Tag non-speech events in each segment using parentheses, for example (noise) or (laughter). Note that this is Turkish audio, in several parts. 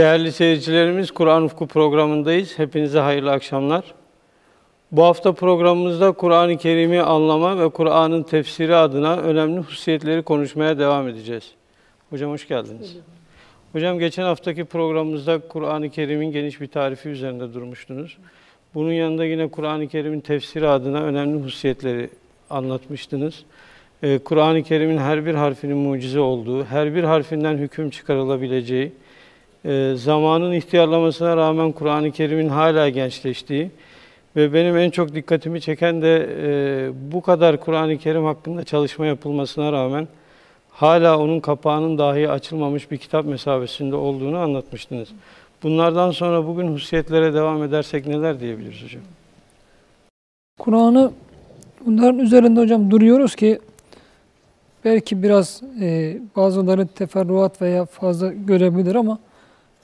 Değerli seyircilerimiz, Kur'an Ufku programındayız. Hepinize hayırlı akşamlar. Bu hafta programımızda Kur'an-ı Kerim'i anlama ve Kur'an'ın tefsiri adına önemli hususiyetleri konuşmaya devam edeceğiz. Hocam hoş geldiniz. Hocam geçen haftaki programımızda Kur'an-ı Kerim'in geniş bir tarifi üzerinde durmuştunuz. Bunun yanında yine Kur'an-ı Kerim'in tefsiri adına önemli hususiyetleri anlatmıştınız. Ee, Kur'an-ı Kerim'in her bir harfinin mucize olduğu, her bir harfinden hüküm çıkarılabileceği, e, zamanın ihtiyarlamasına rağmen Kur'an-ı Kerim'in hala gençleştiği ve benim en çok dikkatimi çeken de e, bu kadar Kur'an-ı Kerim hakkında çalışma yapılmasına rağmen hala onun kapağının dahi açılmamış bir kitap mesabesinde olduğunu anlatmıştınız. Bunlardan sonra bugün hususiyetlere devam edersek neler diyebiliriz hocam? Kur'an'ı bunların üzerinde hocam duruyoruz ki belki biraz e, bazıları teferruat veya fazla görebilir ama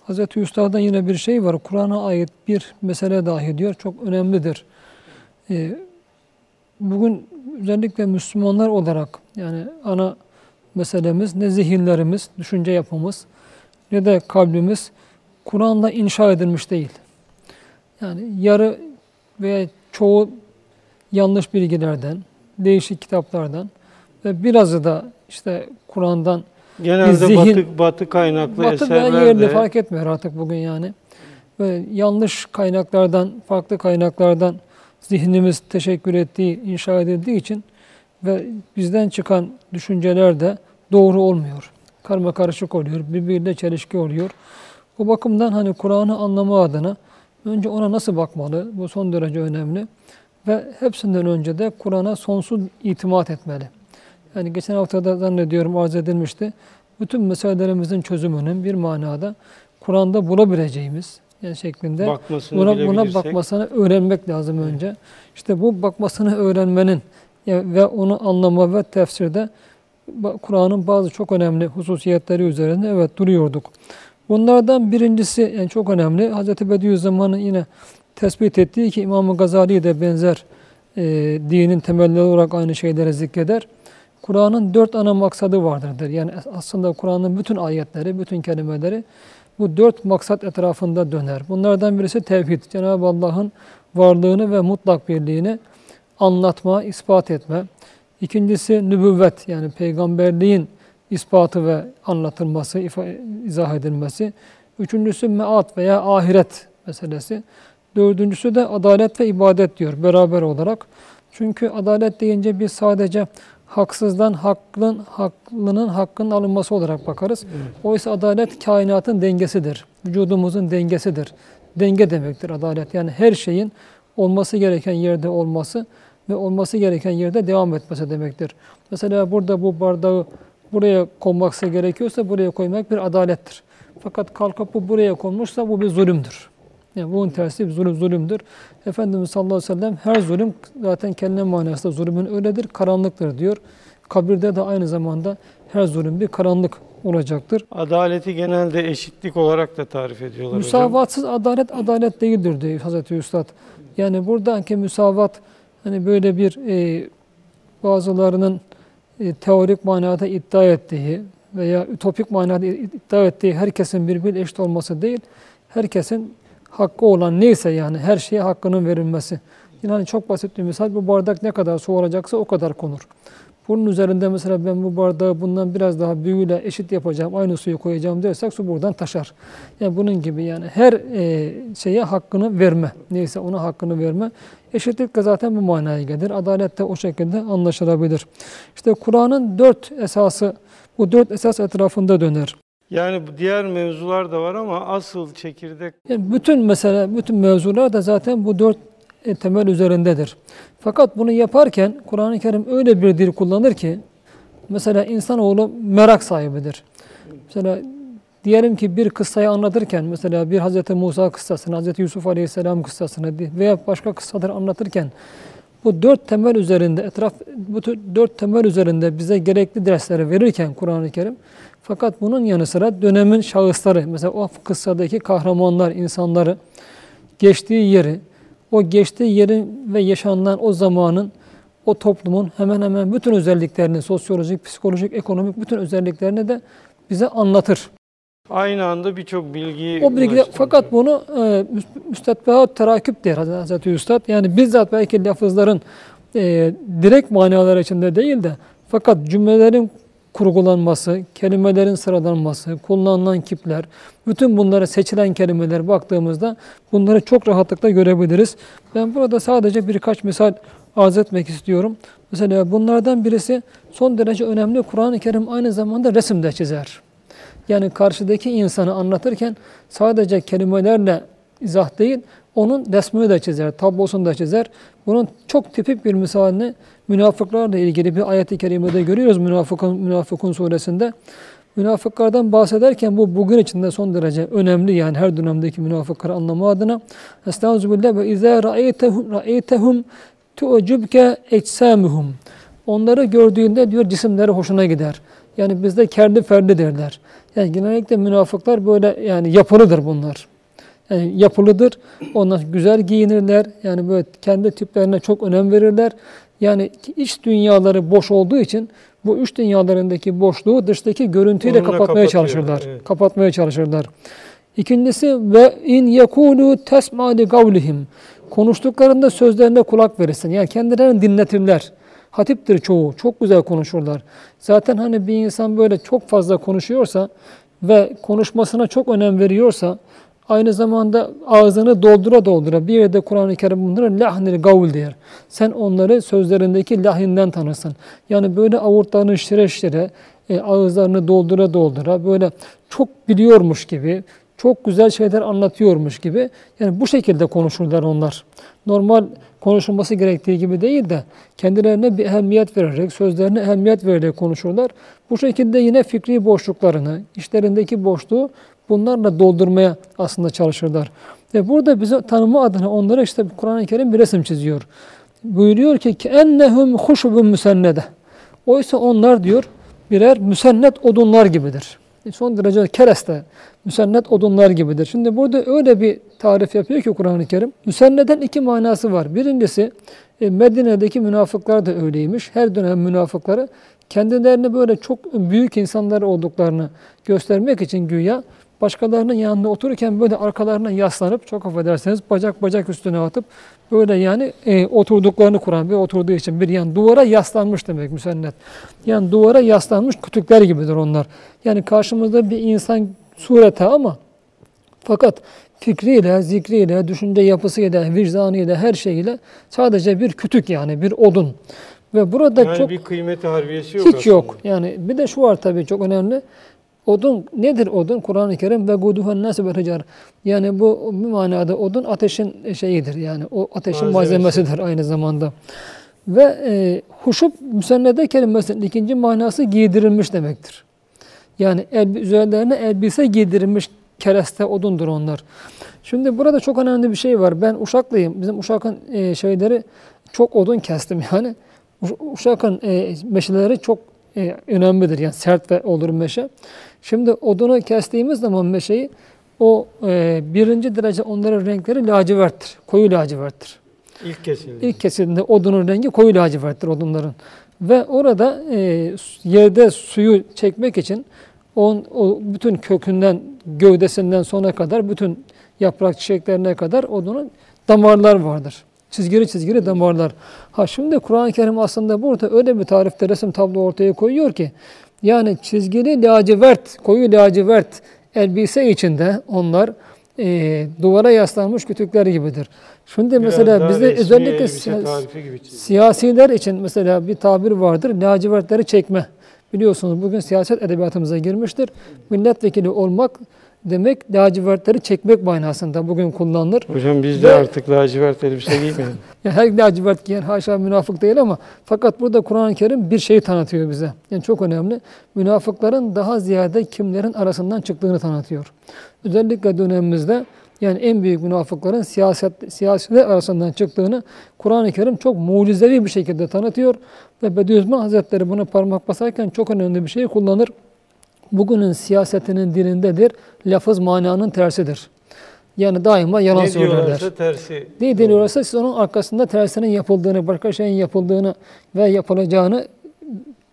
Hz. Üstad'dan yine bir şey var. Kur'an'a ait bir mesele dahi diyor. Çok önemlidir. E, bugün özellikle Müslümanlar olarak yani ana meselemiz ne zihinlerimiz, düşünce yapımız ne de kalbimiz Kur'an'la inşa edilmiş değil. Yani yarı veya çoğu yanlış bilgilerden, değişik kitaplardan ve birazı da işte Kur'an'dan Genelde zihin, batı, batı kaynaklı batı eserler de fark etmiyor artık bugün yani. Ve yanlış kaynaklardan, farklı kaynaklardan zihnimiz teşekkür ettiği, inşa edildiği için ve bizden çıkan düşünceler de doğru olmuyor. Karma karışık oluyor, birbiriyle çelişki oluyor. O bakımdan hani Kur'an'ı anlama adına önce ona nasıl bakmalı? Bu son derece önemli. Ve hepsinden önce de Kur'an'a sonsuz itimat etmeli. Yani geçen haftada zannediyorum arz edilmişti. Bütün meselelerimizin çözümünün bir manada Kur'an'da bulabileceğimiz yani şeklinde bakmasını buna, buna bakmasını öğrenmek lazım önce. İşte bu bakmasını öğrenmenin ya- ve onu anlama ve tefsirde Kur'an'ın bazı çok önemli hususiyetleri üzerinde evet duruyorduk. Bunlardan birincisi yani çok önemli. Hz. Bediüzzaman'ın yine tespit ettiği ki İmam-ı Gazali de benzer e, dinin temelleri olarak aynı şeyleri zikreder. Kur'an'ın dört ana maksadı vardır. Yani aslında Kur'an'ın bütün ayetleri, bütün kelimeleri bu dört maksat etrafında döner. Bunlardan birisi tevhid. Cenab-ı Allah'ın varlığını ve mutlak birliğini anlatma, ispat etme. İkincisi nübüvvet yani peygamberliğin ispatı ve anlatılması, izah edilmesi. Üçüncüsü meat veya ahiret meselesi. Dördüncüsü de adalet ve ibadet diyor beraber olarak. Çünkü adalet deyince biz sadece haksızdan haklın, haklının hakkın alınması olarak bakarız. Oysa adalet kainatın dengesidir. Vücudumuzun dengesidir. Denge demektir adalet. Yani her şeyin olması gereken yerde olması ve olması gereken yerde devam etmesi demektir. Mesela burada bu bardağı buraya konması gerekiyorsa buraya koymak bir adalettir. Fakat kalkıp bu buraya konmuşsa bu bir zulümdür. Yani bunun tersi bir zulüm, zulümdür. Efendimiz sallallahu aleyhi ve sellem her zulüm zaten kendi manasında zulümün öyledir, karanlıktır diyor. Kabirde de aynı zamanda her zulüm bir karanlık olacaktır. adaleti genelde eşitlik olarak da tarif ediyorlar hocam. Müsavatsız adalet adalet değildir diyor Hazreti Üstad. Yani buradaki müsavat hani böyle bir e, bazılarının e, teorik manada iddia ettiği veya ütopik manada iddia ettiği herkesin birbiriyle eşit olması değil. Herkesin hakkı olan neyse yani her şeye hakkının verilmesi. Yine hani çok basit bir misal bu bardak ne kadar su olacaksa o kadar konur. Bunun üzerinde mesela ben bu bardağı bundan biraz daha büyüğüyle eşit yapacağım, aynı suyu koyacağım dersek su buradan taşar. Yani bunun gibi yani her e, şeye hakkını verme. Neyse ona hakkını verme. Eşitlik de zaten bu manaya gelir. Adalet de o şekilde anlaşılabilir. İşte Kur'an'ın dört esası, bu dört esas etrafında döner. Yani diğer mevzular da var ama asıl çekirdek Yani bütün mesele, bütün mevzular da zaten bu dört e, temel üzerindedir. Fakat bunu yaparken Kur'an-ı Kerim öyle bir dil kullanır ki, mesela insanoğlu merak sahibidir. Mesela diyelim ki bir kıssayı anlatırken, mesela bir Hz. Musa kıssasını, Hz. Yusuf Aleyhisselam kıssasını veya başka kıssaları anlatırken, bu dört temel üzerinde, etraf bu dört temel üzerinde bize gerekli dersleri verirken Kur'an-ı Kerim, fakat bunun yanı sıra dönemin şahısları, mesela o kıssadaki kahramanlar, insanları, geçtiği yeri, o geçtiği yerin ve yaşanılan o zamanın, o toplumun hemen hemen bütün özelliklerini, sosyolojik, psikolojik, ekonomik bütün özelliklerini de bize anlatır. Aynı anda birçok bilgiyi O bilgi fakat bunu e, müstetbehat terakip der Hazreti Üstad. Yani bizzat belki lafızların e, direkt manaları içinde değil de fakat cümlelerin kurgulanması, kelimelerin sıralanması, kullanılan kipler, bütün bunlara seçilen kelimeler baktığımızda bunları çok rahatlıkla görebiliriz. Ben burada sadece birkaç misal arz etmek istiyorum. Mesela bunlardan birisi son derece önemli. Kur'an-ı Kerim aynı zamanda resim de çizer. Yani karşıdaki insanı anlatırken sadece kelimelerle izah değil, onun resmini de çizer, tablosunu da çizer. Bunun çok tipik bir misalini münafıklarla ilgili bir ayet-i kerimede görüyoruz Münafıkun, Münafıkun suresinde. Münafıklardan bahsederken bu bugün içinde son derece önemli yani her dönemdeki münafıkları anlama adına. Estağfirullah ve izâ ra'eytehum tu'cubke ecsamuhum. Onları gördüğünde diyor cisimleri hoşuna gider. Yani bizde kerdi ferdi derler. Yani genellikle münafıklar böyle yani yapılıdır bunlar. Yani yapılıdır. Onlar güzel giyinirler. Yani böyle kendi tiplerine çok önem verirler. Yani iç dünyaları boş olduğu için bu üç dünyalarındaki boşluğu dıştaki görüntüyle Onunla kapatmaya çalışırlar. Evet. Kapatmaya çalışırlar. İkincisi ve in yekulu tesma li kavlihim. Konuştuklarında sözlerine kulak verirsin. Yani kendilerini dinletirler. Hatiptir çoğu. Çok güzel konuşurlar. Zaten hani bir insan böyle çok fazla konuşuyorsa ve konuşmasına çok önem veriyorsa aynı zamanda ağzını doldura doldura bir yerde Kur'an-ı Kerim bunlara lahnil gavul der. Sen onları sözlerindeki lahinden tanırsın. Yani böyle avurtlarını şire şire, e, ağızlarını doldura doldura böyle çok biliyormuş gibi, çok güzel şeyler anlatıyormuş gibi. Yani bu şekilde konuşurlar onlar. Normal konuşulması gerektiği gibi değil de kendilerine bir ehemmiyet vererek, sözlerine ehemmiyet vererek konuşurlar. Bu şekilde yine fikri boşluklarını, işlerindeki boşluğu bunlarla doldurmaya aslında çalışırlar. Ve burada bize tanımı adına onlara işte Kur'an-ı Kerim bir resim çiziyor. Buyuruyor ki ennehum huşubun müsennede. Oysa onlar diyor birer müsennet odunlar gibidir. Son derece kereste, müsennet odunlar gibidir. Şimdi burada öyle bir tarif yapıyor ki Kur'an-ı Kerim. Müsenneden iki manası var. Birincisi e, Medine'deki münafıklar da öyleymiş. Her dönem münafıkları kendilerini böyle çok büyük insanlar olduklarını göstermek için güya başkalarının yanında otururken böyle arkalarına yaslanıp çok affedersiniz bacak bacak üstüne atıp böyle yani e, oturduklarını kuran bir oturduğu için bir yani duvara yaslanmış demek müsennet. Yani duvara yaslanmış kütükler gibidir onlar. Yani karşımızda bir insan surete ama fakat fikriyle, zikriyle, düşünce yapısıyla, vicdanıyla, her şeyiyle sadece bir kütük yani bir odun. Ve burada yani çok bir kıymeti harbiyesi yok Hiç aslında. yok. Yani bir de şu var tabii çok önemli. Odun nedir odun? Kur'an-ı Kerim ve guduhen nasıl bir Yani bu bir manada odun ateşin şeyidir. Yani o ateşin Malzemesi. malzemesidir aynı zamanda. Ve e, huşup müsennede kelimesinin ikinci manası giydirilmiş demektir. Yani el, üzerlerine elbise giydirilmiş kereste odundur onlar. Şimdi burada çok önemli bir şey var. Ben Uşaklıyım. Bizim Uşak'ın e, şeyleri çok odun kestim yani. Uşak'ın e, meşeleri çok e, önemlidir. Yani sert ve olur meşe. Şimdi odunu kestiğimiz zaman meşeyi o e, birinci derece onların renkleri laciverttir. Koyu laciverttir. İlk kesildiğinde. İlk kesildiğinde odunun rengi koyu laciverttir odunların. Ve orada e, yerde suyu çekmek için on, o bütün kökünden, gövdesinden sona kadar, bütün yaprak çiçeklerine kadar odunun damarlar vardır. Çizgili çizgili damarlar. Ha şimdi Kur'an-ı Kerim aslında burada öyle bir tarifte resim tablo ortaya koyuyor ki yani çizgili lacivert, koyu lacivert elbise içinde onlar e, duvara yaslanmış kütükler gibidir. Şimdi Biraz mesela bizde özellikle siyasiler için mesela bir tabir vardır. Lacivertleri çekme. Biliyorsunuz bugün siyaset edebiyatımıza girmiştir. Milletvekili olmak demek lacivertleri çekmek manasında bugün kullanılır. Hocam biz de Ve, artık lacivert elbise giymeyelim. (laughs) yani her lacivert giyen haşa münafık değil ama fakat burada Kur'an-ı Kerim bir şeyi tanıtıyor bize. Yani çok önemli. Münafıkların daha ziyade kimlerin arasından çıktığını tanıtıyor. Özellikle dönemimizde yani en büyük münafıkların siyaset siyasiler arasından çıktığını Kur'an-ı Kerim çok mucizevi bir şekilde tanıtıyor ve Bediüzzaman Hazretleri bunu parmak basarken çok önemli bir şey kullanır bugünün siyasetinin dilindedir. Lafız mananın tersidir. Yani daima yalan ne söylerler. Ne tersi. Ne deniyorlarsa siz onun arkasında tersinin yapıldığını, başka şeyin yapıldığını ve yapılacağını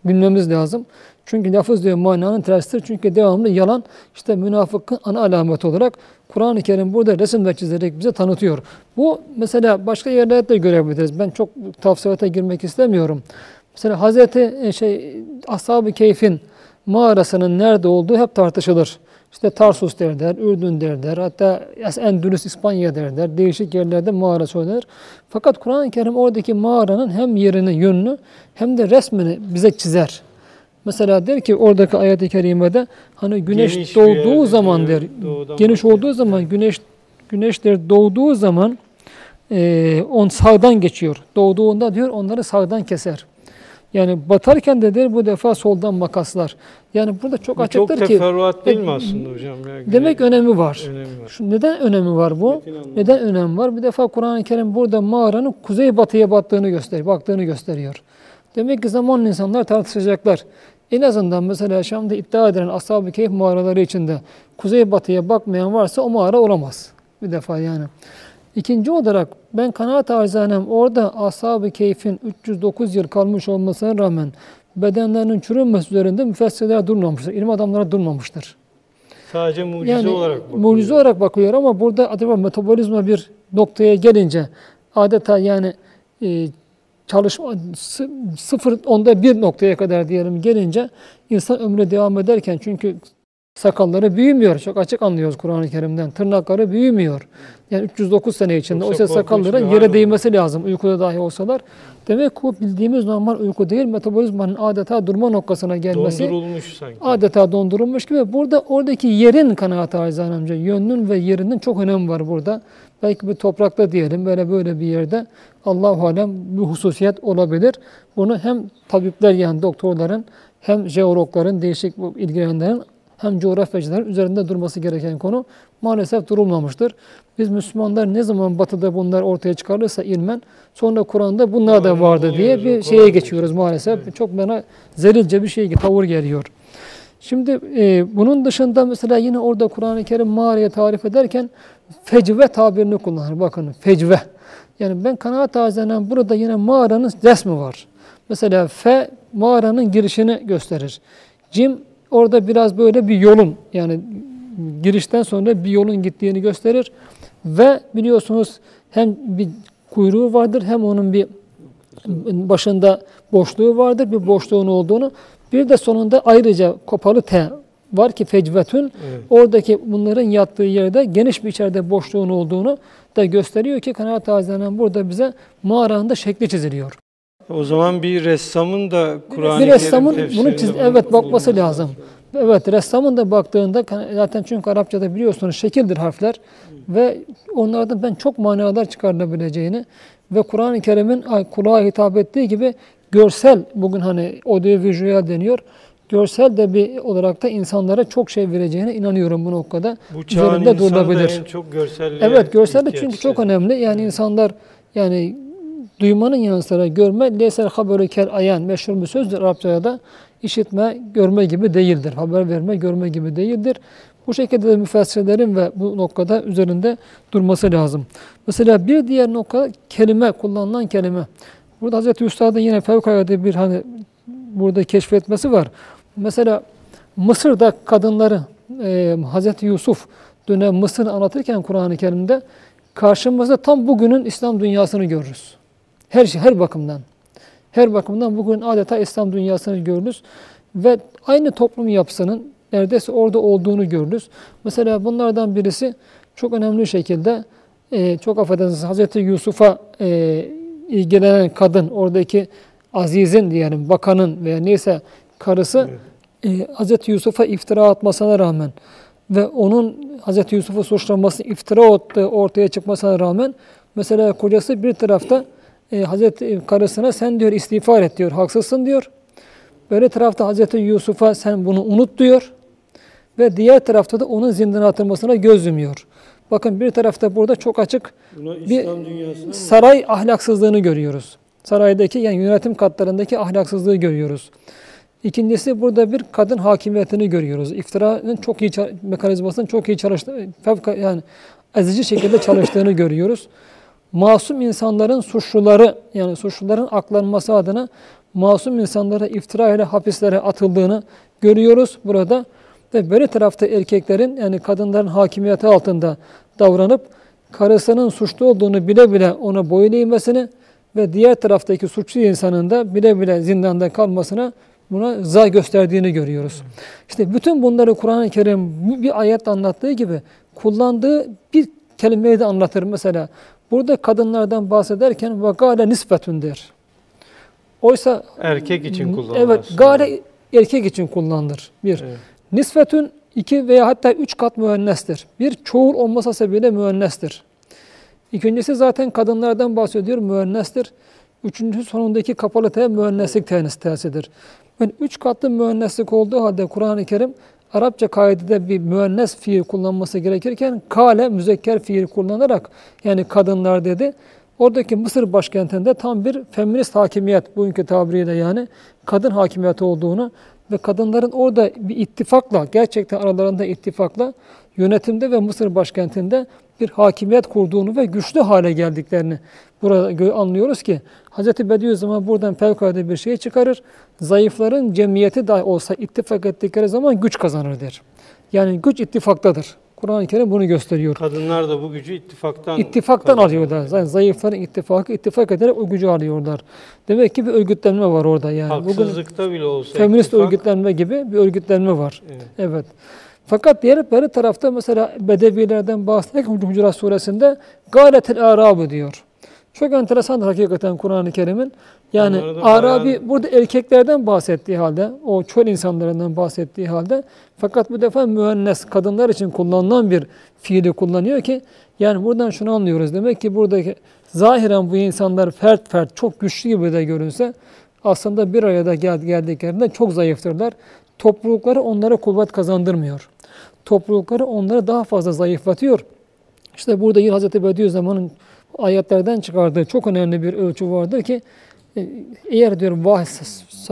bilmemiz lazım. Çünkü lafız diyor mananın tersidir. Çünkü devamlı yalan işte münafıkın ana alameti olarak Kur'an-ı Kerim burada resimle çizerek bize tanıtıyor. Bu mesela başka yerlerde de görebiliriz. Ben çok tafsilata girmek istemiyorum. Mesela Hazreti e, şey Ashab-ı Keyf'in mağarasının nerede olduğu hep tartışılır. İşte Tarsus derler, Ürdün derler, hatta Endülüs, İspanya derler. Değişik yerlerde mağara söylenir. Fakat Kur'an-ı Kerim oradaki mağaranın hem yerini, yönünü hem de resmini bize çizer. Mesela der ki oradaki ayet-i kerimede hani güneş Geniş doğduğu zaman der, geniş olduğu zaman güneş güneş der doğduğu zaman e, on sağdan geçiyor. Doğduğunda diyor onları sağdan keser. Yani batarken de der bu defa soldan makaslar. Yani burada çok Bu çok açıktır ki teferruat değil mi e, aslında hocam? Ya, demek önemi var. önemi var. Şu neden önemi var bu? Neden önem var? Bir defa Kur'an-ı Kerim burada mağaranın kuzey batıya battığını gösteriyor, baktığını gösteriyor. Demek ki zaman insanlar tartışacaklar. En azından mesela Şam'da iddia edilen Ashab-ı Keyf mağaraları içinde kuzey batıya bakmayan varsa o mağara olamaz. Bir defa yani. İkinci olarak ben kanaat arzanem orada Ashab-ı Keyf'in 309 yıl kalmış olmasına rağmen bedenlerinin çürümesi üzerinde müfessirler durmamıştır. İlim adamları durmamıştır. Sadece mucize Yani olarak bakıyor. mucize olarak bakıyor ama burada acaba metabolizma bir noktaya gelince adeta yani e, çalışma sı- sıfır onda bir noktaya kadar diyelim gelince insan ömrü devam ederken çünkü sakalları büyümüyor. Çok açık anlıyoruz Kur'an-ı Kerim'den. Tırnakları büyümüyor. Yani 309 sene içinde oysa sakalların yere değmesi lazım uykuda dahi olsalar. Demek ki bu bildiğimiz normal uyku değil metabolizmanın adeta durma noktasına gelmesi Dondurulmuş sanki. adeta dondurulmuş gibi. Burada oradaki yerin kanaat Arzan amca. Yönünün ve yerinin çok önemi var burada. Belki bir toprakta diyelim böyle böyle bir yerde Allahu alem bir hususiyet olabilir. Bunu hem tabipler yani doktorların hem jeologların değişik ilgilenenlerin hem coğrafyacıların üzerinde durması gereken konu maalesef durulmamıştır. Biz Müslümanlar ne zaman batıda bunlar ortaya çıkarılırsa ilmen sonra Kur'an'da bunlar da vardı diye bir şeye geçiyoruz maalesef. Çok bana zelilce bir şey tavır geliyor. Şimdi e, bunun dışında mesela yine orada Kur'an-ı Kerim mağaraya tarif ederken fecve tabirini kullanır. Bakın fecve. Yani ben kanaat tazelen burada yine mağaranın resmi var. Mesela fe mağaranın girişini gösterir. Cim orada biraz böyle bir yolun yani girişten sonra bir yolun gittiğini gösterir. Ve biliyorsunuz hem bir kuyruğu vardır hem onun bir başında boşluğu vardır. Bir boşluğun olduğunu. Bir de sonunda ayrıca kopalı T var ki fecvetün. Evet. Oradaki bunların yattığı yerde geniş bir içeride boşluğun olduğunu da gösteriyor ki kanaat tazelen burada bize mağaranın da şekli çiziliyor. O zaman bir ressamın da Kur'an-ı Kerim ressamın bunu çiz, evet bakması bulması lazım. Evet ressamın da baktığında zaten çünkü Arapçada biliyorsunuz şekildir harfler ve onlardan ben çok manalar çıkarılabileceğini ve Kur'an-ı Kerim'in ay, kulağa hitap ettiği gibi görsel bugün hani audiovisual deniyor. Görsel de bir olarak da insanlara çok şey vereceğine inanıyorum bu noktada. Bu çağın Üzerinde durulabilir. en çok görselliğe Evet görsel de çünkü çok önemli. Yani insanlar yani duymanın yanı sıra görme leysel haberü ker ayan meşhur bir sözdür Arapçada da işitme görme gibi değildir. Haber verme görme gibi değildir. Bu şekilde de müfessirlerin ve bu noktada üzerinde durması lazım. Mesela bir diğer nokta kelime, kullanılan kelime. Burada Hazreti Üstad'ın yine fevkalade bir hani burada keşfetmesi var. Mesela Mısır'da kadınları e, Hazreti Yusuf dönem Mısır'ı anlatırken Kur'an-ı Kerim'de karşımızda tam bugünün İslam dünyasını görürüz. Her şey, her bakımdan. Her bakımdan bugün adeta İslam dünyasını görürüz. Ve aynı toplum yapısının neredeyse orada olduğunu görürüz. Mesela bunlardan birisi çok önemli şekilde e, çok affedersiniz Hazreti Yusuf'a e, ilgilenen kadın, oradaki azizin diyelim, bakanın veya neyse karısı e, Hazreti Yusuf'a iftira atmasına rağmen ve onun Hazreti Yusuf'u suçlaması, iftira attığı ortaya çıkmasına rağmen mesela kocası bir tarafta e, Hazreti karısına sen diyor istiğfar et diyor, haksızsın diyor. Böyle tarafta Hazreti Yusuf'a sen bunu unut diyor. Ve diğer tarafta da onun zindana atılmasına göz yumuyor. Bakın bir tarafta burada çok açık Buna bir dünyasına mı? saray ahlaksızlığını görüyoruz. Saraydaki yani yönetim katlarındaki ahlaksızlığı görüyoruz. İkincisi burada bir kadın hakimiyetini görüyoruz. İftiranın çok iyi mekanizmasının çok iyi çalıştığı yani ezici şekilde çalıştığını görüyoruz. Masum insanların suçluları yani suçluların aklanması adına masum insanlara iftira ile hapislere atıldığını görüyoruz burada. Ve böyle tarafta erkeklerin yani kadınların hakimiyeti altında davranıp karısının suçlu olduğunu bile bile ona boyun eğmesini ve diğer taraftaki suçlu insanın da bile bile zindanda kalmasına buna za gösterdiğini görüyoruz. İşte bütün bunları Kur'an-ı Kerim bir ayet anlattığı gibi kullandığı bir kelimeyi de anlatır. Mesela burada kadınlardan bahsederken vakale nisbetun der. Oysa Erkek için kullanılır Evet, gale erkek için kullanılır. Bir. Evet. Nisbetün iki veya hatta üç kat müennestir. Bir çoğul olmasa sebebiyle müennestir. İkincisi zaten kadınlardan bahsediyor müennestir. Üçüncüsü sonundaki kapalı T müenneslik tenis tersidir. Yani üç katlı müenneslik olduğu halde Kur'an-ı Kerim Arapça kaidede bir müennes fiil kullanması gerekirken kale müzekker fiil kullanarak yani kadınlar dedi. Oradaki Mısır başkentinde tam bir feminist hakimiyet bugünkü tabiriyle yani kadın hakimiyeti olduğunu ve kadınların orada bir ittifakla gerçekten aralarında ittifakla yönetimde ve Mısır başkentinde bir hakimiyet kurduğunu ve güçlü hale geldiklerini burada anlıyoruz ki Hz. Bediüzzaman buradan fevkalade bir şey çıkarır. Zayıfların cemiyeti dahi olsa ittifak ettikleri zaman güç kazanır der. Yani güç ittifaktadır. Kur'an-ı Kerim bunu gösteriyor. Kadınlar da bu gücü ittifaktan İttifaktan kazanıyor. alıyorlar. Zaten zayıfların ittifakı ittifak ederek o gücü alıyorlar. Demek ki bir örgütlenme var orada yani. Bugün Haksızlıkta bile olsa feminist ittifak, örgütlenme gibi bir örgütlenme var. Evet. Evet. Fakat diğer bir tarafta mesela Bedevilerden bahsederken Hucurat suresinde galetil arabu diyor. Çok enteresan hakikaten Kur'an-ı Kerim'in. Yani Arabi bayağı- burada erkeklerden bahsettiği halde, o çöl insanlarından bahsettiği halde fakat bu defa müennes kadınlar için kullanılan bir fiili kullanıyor ki yani buradan şunu anlıyoruz. Demek ki buradaki zahiren bu insanlar fert fert çok güçlü gibi de görünse aslında bir araya da gel- geldiklerinde çok zayıftırlar. Toplulukları onlara kuvvet kazandırmıyor. Toplulukları onları daha fazla zayıflatıyor. İşte burada yine Hz. Bediüzzaman'ın ayetlerden çıkardığı çok önemli bir ölçü vardır ki e, eğer diyor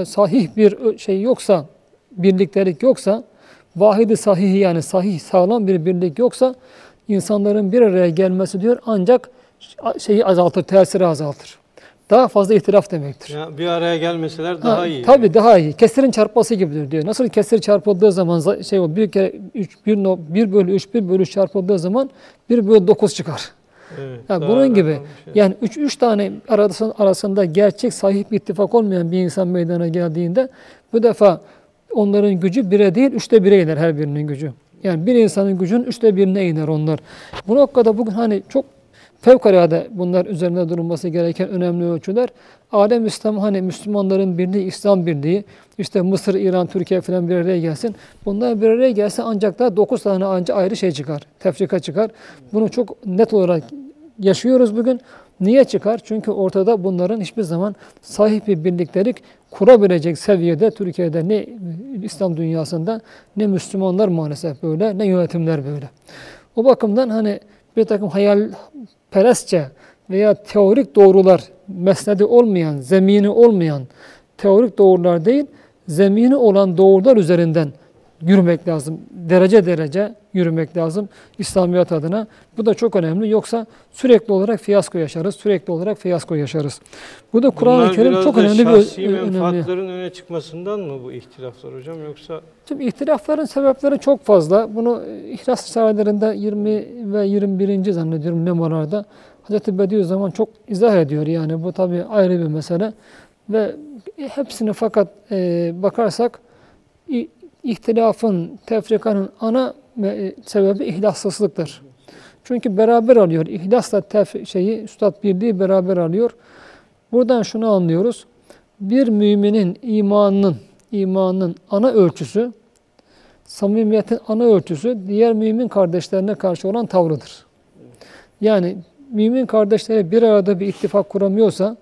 sahih bir şey yoksa, birliktelik yoksa, vahidi sahih yani sahih sağlam bir birlik yoksa insanların bir araya gelmesi diyor ancak şeyi azaltır, tesiri azaltır. Daha fazla ihtilaf demektir. Ya bir araya gelmeseler daha Ha, iyi. Tabii daha iyi. Kesirin çarpması gibidir diyor. Nasıl kesir çarpıldığı zaman za- şey o bir kere 3 1 no, 1 bölü 3 1 bölü 3 çarpıldığı zaman 1 bölü 9 çıkar. Evet, Ya daha bunun gibi. şey. Yani 3 3 tane arasında, arasında gerçek sahip bir ittifak olmayan bir insan meydana geldiğinde bu defa onların gücü bire değil üçte bire iner her birinin gücü. Yani bir insanın gücünün üçte birine iner onlar. Bu noktada bugün hani çok fevkalade bunlar üzerinde durulması gereken önemli ölçüler. Alem İslam hani Müslümanların birliği, İslam birliği, işte Mısır, İran, Türkiye falan bir araya gelsin. Bunlar bir araya gelse ancak da 9 tane ancak ayrı şey çıkar, tefrika çıkar. Bunu çok net olarak yaşıyoruz bugün. Niye çıkar? Çünkü ortada bunların hiçbir zaman sahip bir birliktelik kurabilecek seviyede Türkiye'de ne İslam dünyasında ne Müslümanlar maalesef böyle ne yönetimler böyle. O bakımdan hani bir takım hayalperestçe veya teorik doğrular mesnedi olmayan, zemini olmayan teorik doğrular değil, zemini olan doğrular üzerinden yürümek lazım. Derece derece yürümek lazım İslamiyet adına. Bu da çok önemli. Yoksa sürekli olarak fiyasko yaşarız. Sürekli olarak fiyasko yaşarız. Bu da Kur'an-ı Kerim çok önemli bir şahsi önemli. menfaatlerin öne çıkmasından mı bu ihtilaflar hocam yoksa Şimdi ihtilafların sebepleri çok fazla. Bunu İhlas Risalelerinde 20 ve 21. zannediyorum numaralarda Hz. Bediüzzaman çok izah ediyor. Yani bu tabi ayrı bir mesele. Ve hepsini fakat e, bakarsak ihtilafın, tefrikanın ana e, sebebi ihlassızlıktır. Çünkü beraber alıyor. İhlasla tef şeyi, üstad birliği beraber alıyor. Buradan şunu anlıyoruz. Bir müminin imanının, imanının ana ölçüsü, samimiyetin ana ölçüsü diğer mümin kardeşlerine karşı olan tavrıdır. Yani mümin kardeşleri bir arada bir ittifak kuramıyorsa,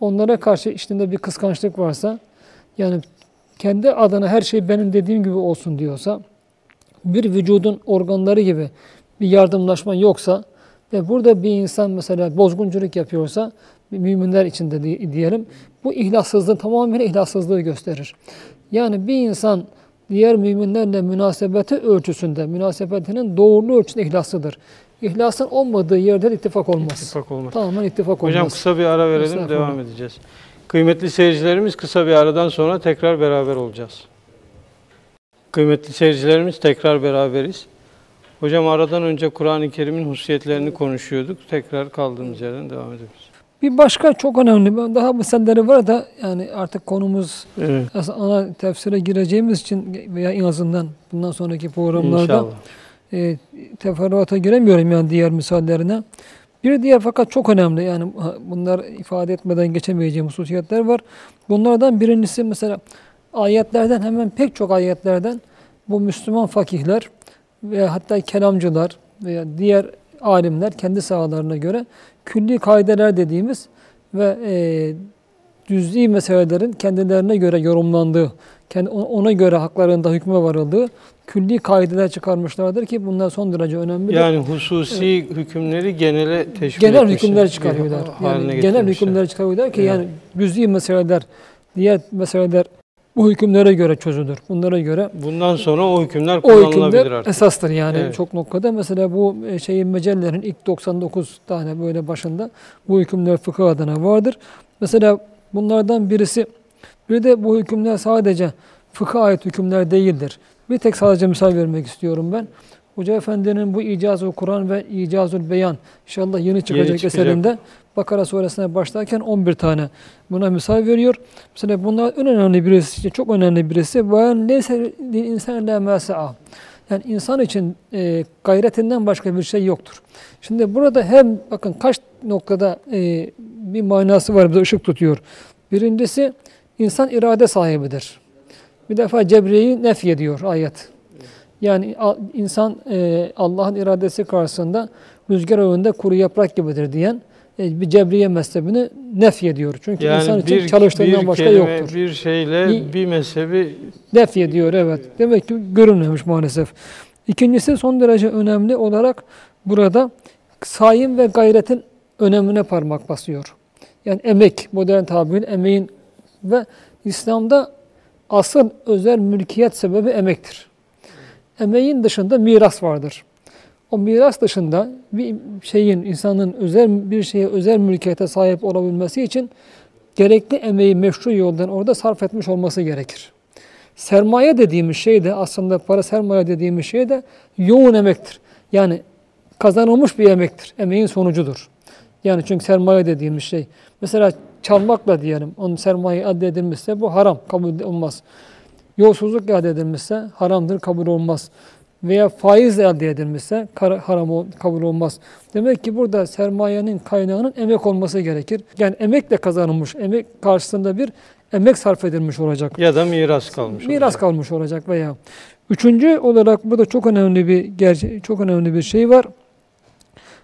onlara karşı içinde bir kıskançlık varsa, yani kendi adına her şey benim dediğim gibi olsun diyorsa, bir vücudun organları gibi bir yardımlaşma yoksa ve burada bir insan mesela bozgunculuk yapıyorsa, müminler içinde di- diyelim, bu ihlassızlığı tamamen ihlassızlığı gösterir. Yani bir insan diğer müminlerle münasebeti ölçüsünde, münasebetinin doğruluğu ölçüsünde ihlaslıdır. İhlasın olmadığı yerde ittifak olmaz. ittifak olmaz? Tamamen ittifak olmaz. Hocam kısa bir ara verelim devam edeceğiz. Kıymetli seyircilerimiz kısa bir aradan sonra tekrar beraber olacağız. Kıymetli seyircilerimiz tekrar beraberiz. Hocam aradan önce Kur'an-ı Kerim'in hususiyetlerini konuşuyorduk. Tekrar kaldığımız yerden devam edebiliriz. Bir başka çok önemli, daha meseleleri var da yani artık konumuz Evet. ana tefsire gireceğimiz için veya en azından bundan sonraki programlarda İnşallah. e, teferruata giremiyorum yani diğer misallerine. Bir diğer fakat çok önemli yani bunlar ifade etmeden geçemeyeceğim hususiyetler var. Bunlardan birincisi mesela ayetlerden hemen pek çok ayetlerden bu Müslüman fakihler ve hatta kelamcılar veya diğer alimler kendi sahalarına göre külli kaideler dediğimiz ve e, cüz'i meselelerin kendilerine göre yorumlandığı, ona göre haklarında hükme varıldığı külli kaideler çıkarmışlardır ki bunlar son derece önemli. Yani hususi hükümleri genele teşvik genel etmiş hükümler çıkarıyorlar. Yani genel hükümler çıkarıyorlar ki Evet. yani cüz'i meseleler, diğer meseleler bu hükümlere göre çözülür. Bunlara göre Bundan sonra o hükümler o kullanılabilir hükümler artık. esastır yani Evet. çok noktada. Mesela bu e, şeyin mecellerin ilk 99 tane böyle başında bu hükümler fıkıh adına vardır. Mesela bunlardan birisi bir de bu hükümler sadece fıkha ait hükümler değildir. Bir tek sadece misal vermek istiyorum ben. Hoca Efendi'nin bu İcaz-ı Kur'an ve İcaz-ül Beyan inşallah yeni çıkacak, yeni çıkacak eserinde Bakara suresine başlarken 11 tane buna misal veriyor. Mesela bunlar en önemli birisi için çok önemli birisi. Bayan neyse insan la mesa'a. Yani insan için e, gayretinden başka bir şey yoktur. Şimdi burada hem bakın kaç noktada e, bir manası var bize ışık tutuyor. Birincisi insan irade sahibidir. Bir defa cebriyeyi nef ediyor ayet. Yani insan e, Allah'ın iradesi karşısında rüzgar önünde kuru yaprak gibidir diyen e, bir cebriye mezhebini nef ediyor. Çünkü insan Yani için bir, çalıştığından bir başka kelime, yoktur. bir şeyle Bir- bir mezhebi Nef ediyor evet. Demek ki görünmemiş maalesef. İkincisi son derece önemli olarak burada sayın ve gayretin önemine parmak basıyor. Yani emek, modern tabir emeğin ve İslam'da asıl özel mülkiyet sebebi emektir. Emeğin dışında miras vardır. O miras dışında bir şeyin, insanın özel bir şeye özel mülkiyete sahip olabilmesi için gerekli emeği meşru yoldan orada sarf etmiş olması gerekir. Sermaye dediğimiz şey de aslında para sermaye dediğimiz şey de yoğun emektir. Yani kazanılmış bir emektir. Emeğin sonucudur. Yani çünkü sermaye dediğimiz şey. Mesela çalmakla diyelim onun sermaye elde edilmişse bu haram kabul olmaz. Yolsuzluk elde edilmişse haramdır kabul olmaz. Veya faizle elde edilmişse haram kabul olmaz. Demek ki burada sermayenin kaynağının emek olması gerekir. Yani emekle kazanılmış, emek karşısında bir emek sarf edilmiş olacak. ya da miras kalmış. Miras olacak. kalmış olacak veya. Üçüncü olarak burada çok önemli bir gerçe çok önemli bir şey var.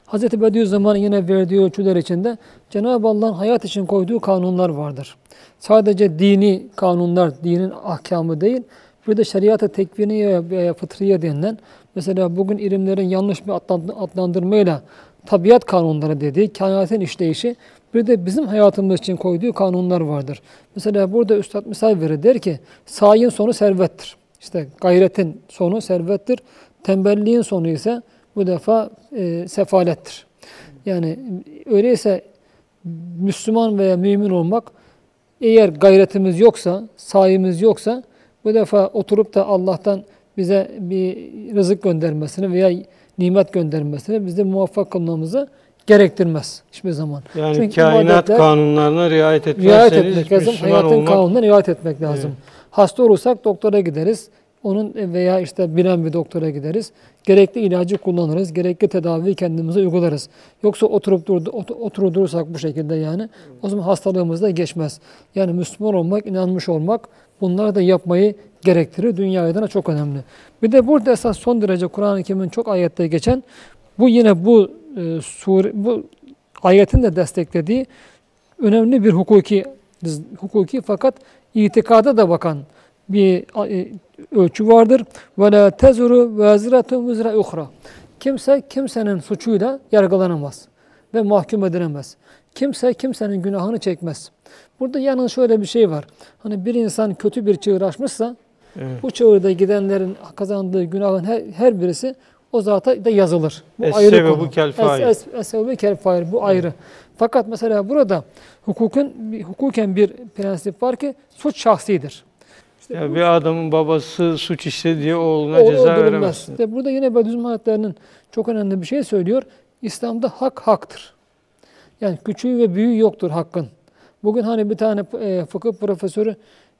Hz. Bediüzzaman'ın yine verdiği ölçüler içinde Cenab-ı Allah'ın hayat için koyduğu kanunlar vardır. Sadece dini kanunlar, dinin ahkamı değil, bir de şeriat-ı tekviniye veya fıtriye denilen, mesela bugün ilimlerin yanlış bir adland- adlandırmayla tabiat kanunları dediği, kainatın işleyişi, bir de bizim hayatımız için koyduğu kanunlar vardır. Mesela burada Üstad misal verir, der ki, sayin sonu servettir. İşte gayretin sonu servettir. Tembelliğin sonu ise bu defa e, sefalettir. Yani öyleyse Müslüman veya mümin olmak eğer gayretimiz yoksa, sayımız yoksa bu defa oturup da Allah'tan bize bir rızık göndermesini veya nimet göndermesini bize muvaffak kılmamızı gerektirmez hiçbir zaman. Yani Çünkü kainat kanunlarına riayet riayet etmezseniz etmek lazım. Müslüman Hayatın olmak kanununa riayet etmek lazım. Evet. Hasta olursak doktora gideriz. Onun veya işte bilen bir doktora gideriz. Gerekli ilacı kullanırız. Gerekli tedaviyi kendimize uygularız. Yoksa oturup durdu, ot- oturup durursak bu şekilde yani o zaman hastalığımız da geçmez. Yani Müslüman olmak, inanmış olmak bunları da yapmayı gerektirir. Dünya adına çok önemli. Bir de burada esas son derece Kur'an-ı Kerim'in çok ayette geçen bu yine bu e, sure, bu ayetin de desteklediği önemli bir hukuki hukuki fakat itikada da bakan bir e, ölçü vardır. Ve la tezuru vaziratun vizra uhra. Kimse kimsenin suçuyla yargılanamaz ve mahkum edilemez. Kimse kimsenin günahını çekmez. Burada yalnız şöyle bir şey var. Hani bir insan kötü bir çığır açmışsa Evet. bu çığırda gidenlerin kazandığı günahın her, her birisi o zata da yazılır. Bu Es ayrı konu. kel Es- fail. es- es sebebu kel fail. Bu ayrı. Fakat mesela burada hukukun hukuken bir prensip var ki suç şahsidir. İşte Ya bu- bir adamın babası suç işledi diye oğluna o ceza veremezsin. İşte burada yine Bediüzzaman Hazretleri'nin çok önemli bir şey söylüyor. İslam'da hak haktır. Yani küçüğü ve büyüğü yoktur hakkın. Bugün hani bir tane e, fıkıh profesörü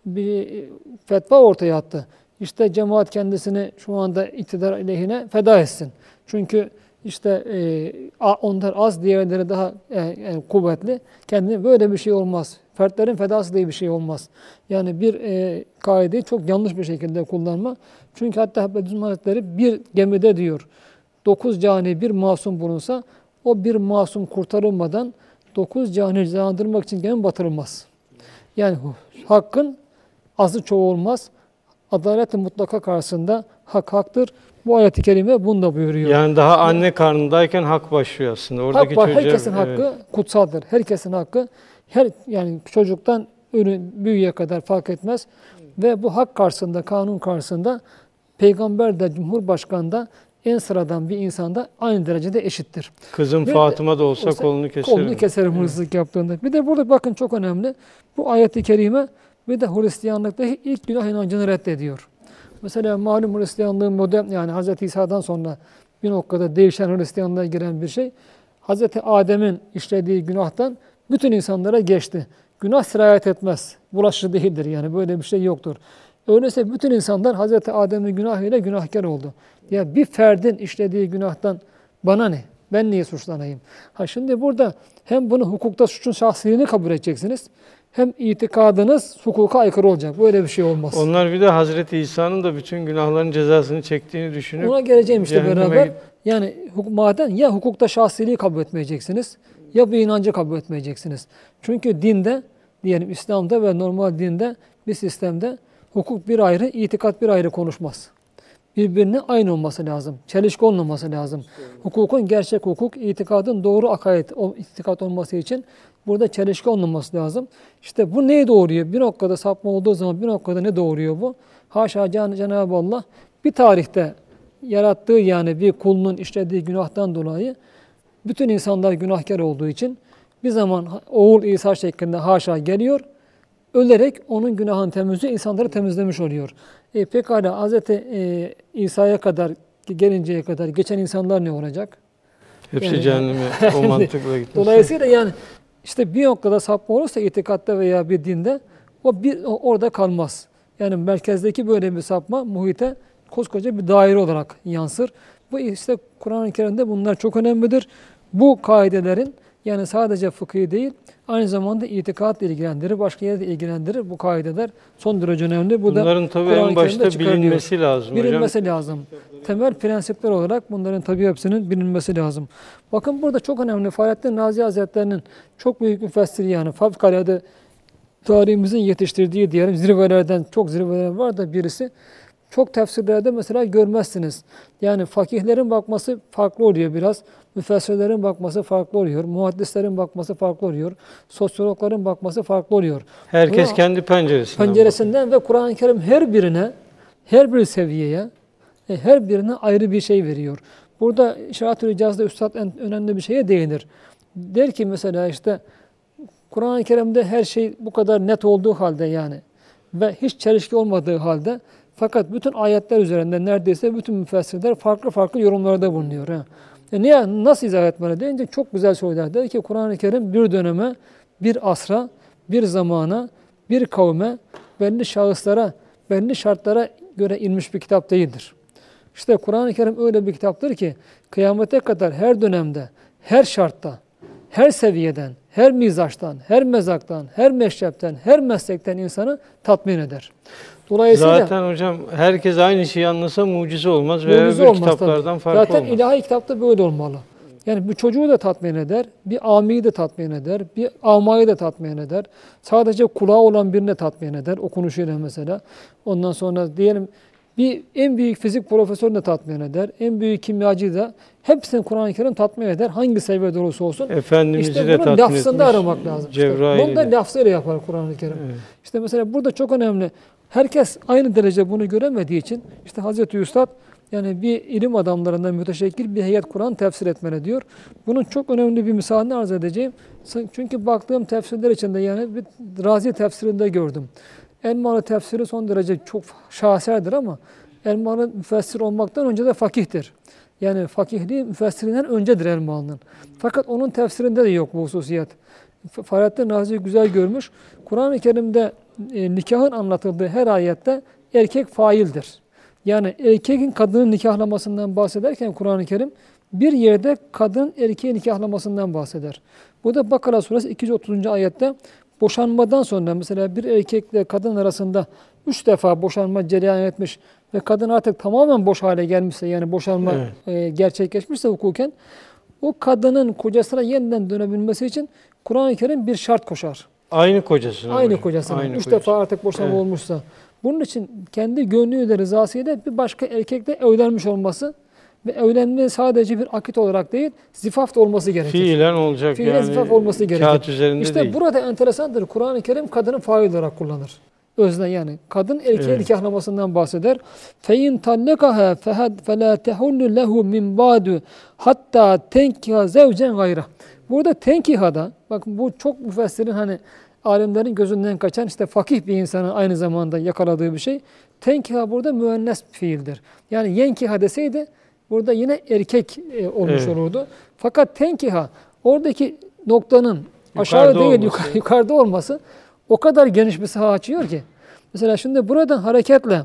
bir e, fetva ortaya attı. İşte cemaat kendisini şu anda iktidar aleyhine feda etsin. Çünkü işte e, onlar az, diğerleri daha e, kuvvetli. Kendine böyle bir şey olmaz. Fertlerin fedası diye bir şey olmaz. Yani bir e, kaideyi çok yanlış bir şekilde kullanma. Çünkü hatta Bediüzzaman Hazretleri bir gemide diyor, dokuz cani bir masum bulunsa o bir masum kurtarılmadan dokuz cani cezalandırmak için gemi batırılmaz. Yani hakkın azı çoğu olmaz. Adalet-i mutlaka karşısında hak haktır. Bu ayet-i kerime bunu da buyuruyor. Yani daha anne karnındayken hak başlıyor aslında. Oradaki Hak var. çocuğa- Herkesin evet. hakkı kutsaldır. Herkesin hakkı her yani çocuktan ürün büyüğe kadar fark etmez. Ve bu hak karşısında, kanun karşısında peygamber de, cumhurbaşkanı da en sıradan bir insanda aynı derecede eşittir. Kızım Bir de- Fatıma da olsa olsa kolunu keserim. Kolunu keserim hırsızlık yaptığında. Bir de burada bakın çok önemli. Bu ayet-i kerime bir de Hristiyanlıktaki ilk günah inancını reddediyor. Mesela malum Hristiyanlığın modern yani Hz. İsa'dan sonra bir noktada değişen Hristiyanlığa giren bir şey. Hz. Adem'in işlediği günahtan bütün insanlara geçti. Günah sirayet etmez. Bulaşıcı değildir yani böyle bir şey yoktur. Öyleyse bütün insanlar Hz. Adem'in günahıyla günahkar oldu. Ya bir ferdin işlediği günahtan bana ne? Ben niye suçlanayım? Ha şimdi burada hem bunu hukukta suçun şahsiliğini kabul edeceksiniz. Hem itikadınız hukuka aykırı olacak. Böyle bir şey olmaz. Onlar bir de Hazreti İsa'nın da bütün günahların cezasını çektiğini düşünüp Ona geleceğim işte beraber. Yani maden ya hukukta şahsiliği kabul etmeyeceksiniz ya bu inancı kabul etmeyeceksiniz. Çünkü dinde diyelim İslam'da ve normal dinde bir sistemde hukuk bir ayrı, itikat bir ayrı konuşmaz. Birbirine aynı olması lazım. Çelişki olmaması lazım. Hukukun gerçek hukuk, itikadın doğru akaid, o itikat olması için burada çelişki olmaması lazım. İşte bu neyi doğuruyor? Bir noktada sapma olduğu zaman bir noktada ne doğuruyor bu? Haşa Can- Cenab-ı Allah bir tarihte yarattığı yani bir kulunun işlediği günahtan dolayı bütün insanlar günahkar olduğu için bir zaman oğul İsa şeklinde haşa geliyor. Ölerek onun günahını temizliyor, insanları temizlemiş oluyor. E, pekala Hz. E, İsa'ya kadar gelinceye kadar geçen insanlar ne olacak? hepsi Yani- cehenneme (laughs) o mantıkla gitmesi. Dolayısıyla yani işte bir noktada sapma olursa itikatta veya bir dinde o bir o orada kalmaz. Yani merkezdeki böyle bir sapma muhite koskoca bir daire olarak yansır. Bu işte Kur'an-ı Kerim'de bunlar çok önemlidir. Bu kaidelerin yani sadece fıkhi değil aynı zamanda itikatla ilgilendirir, başka yerde ilgilendirir bu kaideler son derece önemli. Bu da Bunların tabii Kur'an-ı en başta bilinmesi lazım hocam. Bilinmesi lazım. Temel prensipler olarak bunların tabii hepsinin bilinmesi lazım. Bakın burada çok önemli Fahrettin Razi Hazretleri'nin çok büyük müfessiri yani fevkalade tarihimizin yetiştirdiği diyelim zirvelerden çok zirveler var da birisi çok tefsirlerde mesela görmezsiniz. Yani fakihlerin bakması farklı oluyor biraz. Müfessirlerin bakması farklı oluyor. Muhaddislerin bakması farklı oluyor. Sosyologların bakması farklı oluyor. Herkes Buna- kendi penceresinden. penceresinden ve Kur'an-ı Kerim her birine, her bir seviyeye, e, her birine ayrı bir şey veriyor. Burada Şahat-ül İcaz'da Üstad en önemli bir şeye değinir. Der ki mesela işte Kur'an-ı Kerim'de her şey bu kadar net olduğu halde yani ve hiç çelişki olmadığı halde fakat bütün ayetler üzerinde neredeyse bütün müfessirler farklı farklı yorumlarda bulunuyor. Ha. E niye, nasıl izah etmeli deyince çok güzel söyler. Der ki Kur'an-ı Kerim bir döneme, bir asra, bir zamana, bir kavme, belli şahıslara, belli şartlara göre inmiş bir kitap değildir. İşte Kur'an-ı Kerim öyle bir kitaptır ki kıyamete kadar her dönemde, her şartta, her seviyeden, her mizaçtan, her mezaktan, her meşrepten, her meslekten insanı tatmin eder. Dolayısıyla Zaten hocam herkes aynı şeyi anlasa mucize olmaz veya mucize olmaz tabii. kitaplardan farklı Zaten olmaz. ilahi kitapta böyle olmalı. Yani bir çocuğu da tatmin eder, bir amiyi de tatmin eder, bir amayı da tatmin eder. Sadece kulağı olan birini tatmin eder, o konuşuyla mesela. Ondan sonra diyelim bir en büyük fizik profesörünü de tatmin eder, en büyük kimyacıyı da hepsini Kur'an-ı Kerim tatmin eder. Hangi seviyede olursa olsun. Efendimiz'i İşte de bunun tatmin lafzında etmiş. aramak lazım. İşte Cebrail'i bunu da lafzıyla yapar Kur'an-ı Kerim. Evet. İşte mesela burada çok önemli. Herkes aynı derece bunu göremediği için işte Hazreti Üstad Yani bir ilim adamlarından müteşekkil bir heyet Kur'an tefsir etmeli diyor. Bunun çok önemli bir misalini arz edeceğim. Çünkü baktığım tefsirler içinde yani bir Razi tefsirinde gördüm. Elmalı tefsiri son derece çok şaheserdir ama Elmalı müfessir olmaktan önce de fakihtir. Yani fakihliği müfessirinden öncedir Elmalı'nın. Fakat onun tefsirinde de yok bu hususiyet. Fahrettin Razi güzel görmüş. Kur'an-ı Kerim'de e, nikahın anlatıldığı her ayette erkek faildir. Yani erkeğin kadının nikahlamasından bahsederken Kur'an-ı Kerim bir yerde kadın erkeği nikahlamasından bahseder. Bu da Bakara suresi 230. ayette boşanmadan sonra mesela bir erkekle kadın arasında üç defa boşanma cereyan etmiş ve kadın artık tamamen boş hale gelmişse yani boşanma evet. e, gerçekleşmişse hukuken o kadının kocasına yeniden dönebilmesi için Kur'an-ı Kerim bir şart koşar. Aynı kocasına. Aynı kocasına. Aynı Üç kocası. defa artık boşanma evet. olmuşsa. Bunun için kendi gönlüyle rızasıyla bir başka erkekle evlenmiş olması ve evlenme sadece bir akit olarak değil, zifaf da olması gerekir. Fiilen olacak Fiilen yani. zifaf olması gerekir. Kağıt üzerinde işte değil. burada enteresandır. Kur'an-ı Kerim kadını fail olarak kullanır. Özne yani kadın erkeği evet. nikahlamasından bahseder. Fein tallakaha fehad fela tehullu lehu min ba'du hatta tenkiha zevcen gayra. Burada tenkihada bakın bu çok müfessirin hani alimlerin gözünden kaçan işte fakih bir insanın aynı zamanda yakaladığı bir şey. Tenkiha burada müennes fiildir. Yani yenkiha deseydi burada yine erkek e, olmuş evet. olurdu. Fakat tenkiha oradaki noktanın yukarıda aşağı değil olması. Yukarı, yukarıda olması o kadar geniş bir saha açıyor ki. Mesela şimdi buradan hareketle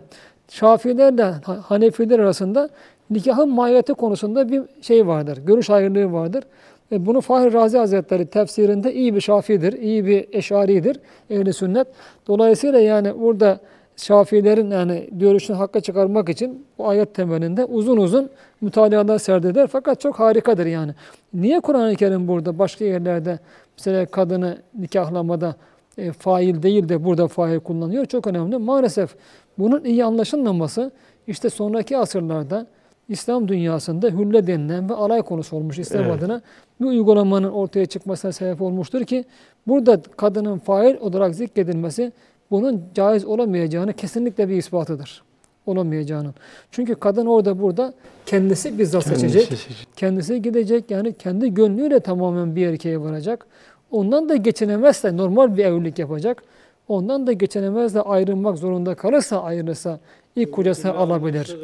Şafilerle Hanefiler arasında nikahın mahiyeti konusunda bir şey vardır. Görüş ayrılığı vardır. E bunu Fahri Razi Hazretleri tefsirinde iyi bir şafidir, iyi bir eşaridir ehli sünnet. Dolayısıyla yani burada Şafilerin yani görüşünü hakka çıkarmak için bu ayet temelinde uzun uzun mütalalar serdeder. Fakat çok harikadır yani. Niye Kur'an-ı Kerim burada başka yerlerde mesela kadını nikahlamada e, fail değil de burada fail kullanıyor? Çok önemli. Maalesef bunun iyi anlaşılmaması işte sonraki asırlarda İslam dünyasında hülle denilen ve alay konusu olmuş İslam evet. adına bir uygulamanın ortaya çıkmasına sebep olmuştur ki burada kadının fail olarak zikredilmesi bunun caiz olamayacağını kesinlikle bir ispatıdır. Olamayacağının. Çünkü kadın orada burada kendisi bizzat kendisi seçecek. seçecek. Kendisi gidecek yani kendi gönlüyle tamamen bir erkeğe varacak. Ondan da geçinemezse normal bir evlilik yapacak. Ondan da geçinemez de ayrılmak zorunda kalırsa ayrılırsa ilk kocasını alabilir.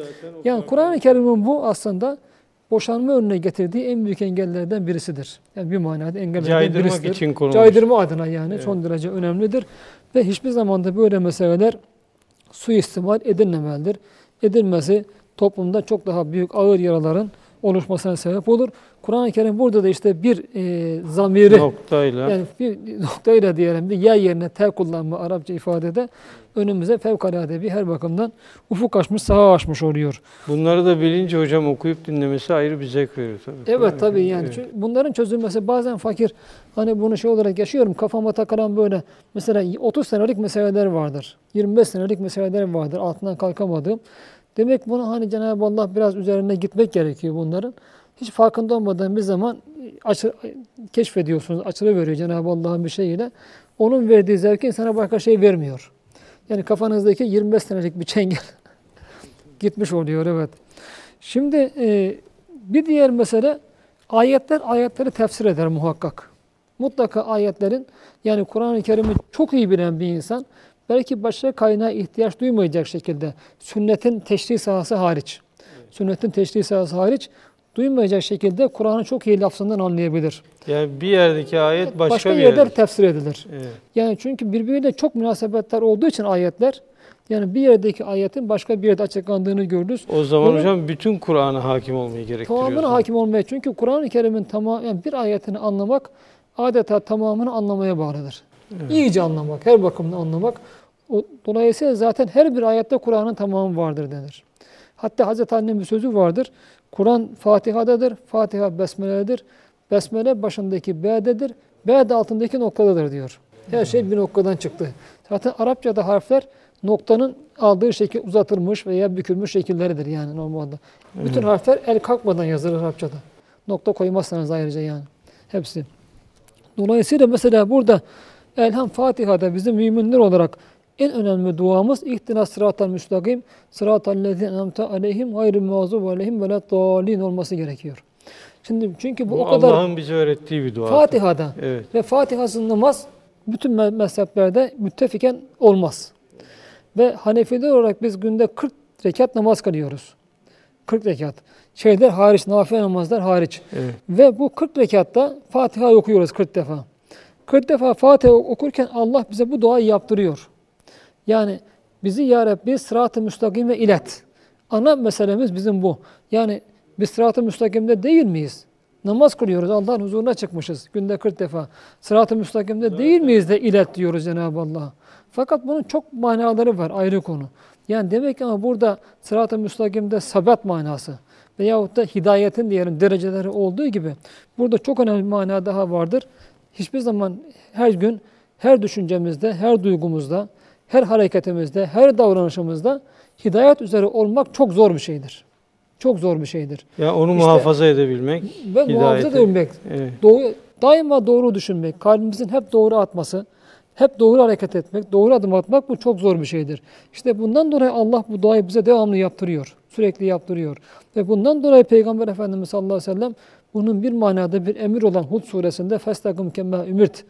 Yani Kur'an-ı Kerim'in bu aslında boşanma önüne getirdiği en büyük engellerden birisidir. Yani bir manada engellerden Caydırmak birisidir. için konulmuş. Caydırma adına yani evet. son derece önemlidir. Ve hiçbir zaman da böyle meseleler suistimal edilmemelidir. Edilmesi toplumda çok daha büyük ağır yaraların oluşmasına sebep olur. Kur'an-ı Kerim burada da işte bir e, zamiri noktayla yani bir noktayla diyelim bir yer yerine tel kullanma Arapça ifadede önümüze fevkalade bir her bakımdan ufuk açmış, saha açmış oluyor. Bunları da bilince hocam okuyup dinlemesi ayrı bir zevk veriyor tabii. Evet tabii yani. Evet. Bunların çözülmesi bazen fakir hani bunu şey olarak yaşıyorum kafama takılan böyle mesela 30 senelik meseleler vardır. 25 senelik meseleler vardır altından kalkamadığım. Demek bunu hani Cenab-ı Allah biraz üzerine gitmek gerekiyor bunların. Hiç farkında olmadan bir zaman açı, keşfediyorsunuz, veriyor Cenab-ı Allah'ın bir şeyiyle. Onun verdiği zevki insana başka şey vermiyor. Yani kafanızdaki 25 senelik bir çengel (laughs) gitmiş oluyor evet. Şimdi e, bir diğer mesele ayetler ayetleri tefsir eder muhakkak. Mutlaka ayetlerin yani Kur'an-ı Kerim'i çok iyi bilen bir insan belki başka kaynağa ihtiyaç duymayacak şekilde sünnetin teşri sahası hariç, sünnetin teşri sahası hariç duymayacak şekilde Kur'an'ı çok iyi lafzından anlayabilir. Yani bir yerdeki ayet başka, başka bir yerde tefsir edilir. Evet. Yani çünkü birbiriyle çok münasebetler olduğu için ayetler yani bir yerdeki ayetin başka bir yerde açıklandığını görürüz. O zaman Bunun, hocam bütün Kur'an'a hakim olmayı gerektiriyor. Tamamına hakim olmaya. Çünkü Kur'an-ı Kerim'in tamam yani bir ayetini anlamak adeta tamamını anlamaya bağlıdır. Evet. İyice anlamak, her bakımdan anlamak. Dolayısıyla zaten her bir ayette Kur'an'ın tamamı vardır denir. Hatta Hazreti Ali'nin bir sözü vardır. Kur'an Fatiha'dadır, Fatiha Besmele'dir. Besmele başındaki B'dedir, B de altındaki noktadadır diyor. Her şey bir noktadan çıktı. Zaten Arapçada harfler noktanın aldığı şekil uzatılmış veya bükülmüş şekilleridir yani normalde. Bütün evet. harfler el kalkmadan yazılır Arapçada. Nokta koymazsanız ayrıca yani. Hepsi. Dolayısıyla mesela burada Elham Fatiha'da bizim müminler olarak en önemli duamız ihtina sıratal müstakim sıratal lezine enamte aleyhim gayrı mağzub aleyhim ve dalin olması gerekiyor. Şimdi çünkü bu, Bu o kadar Allah'ın bize öğrettiği bir dua. Fatiha'da Evet. ve Fatiha'sız namaz bütün me- mezheplerde müttefiken olmaz. Ve Hanefiler olarak biz günde 40 rekat namaz kılıyoruz. 40 rekat. Şeyler hariç, nafile namazlar hariç. Evet. Ve bu 40 rekatta Fatiha okuyoruz 40 defa. 40 defa Fatiha okurken Allah bize bu duayı yaptırıyor. Yani bizi ya Rabbi sırat-ı müstakime ilet. Ana meselemiz bizim bu. Yani biz sırat-ı müstakimde değil miyiz? Namaz kılıyoruz. Allah'ın huzuruna çıkmışız günde 40 defa. Sırat-ı müstakimde değil miyiz de ilet diyoruz Cenab-ı Allah'a. Fakat bunun çok manaları var ayrı konu. Yani demek ki ama burada sırat-ı müstakimde sabat manası veyahut da hidayetin diyelim dereceleri olduğu gibi burada çok önemli bir mana daha vardır. Hiçbir zaman her gün, her düşüncemizde, her duygumuzda, her hareketimizde, her davranışımızda hidayet üzere olmak çok zor bir şeydir. Çok zor bir şeydir. Ya onu İşte- muhafaza edebilmek. Ve muhafaza edebilmek, Evet. doğru, daima doğru düşünmek, kalbimizin hep doğru atması, hep doğru hareket etmek, doğru adım atmak bu çok zor bir şeydir. İşte bundan dolayı Allah bu duayı bize devamlı yaptırıyor. Sürekli yaptırıyor. Ve bundan dolayı Peygamber Efendimiz sallallahu aleyhi ve sellem bunun bir manada bir emir olan Hud suresinde festakum kemme ümirt.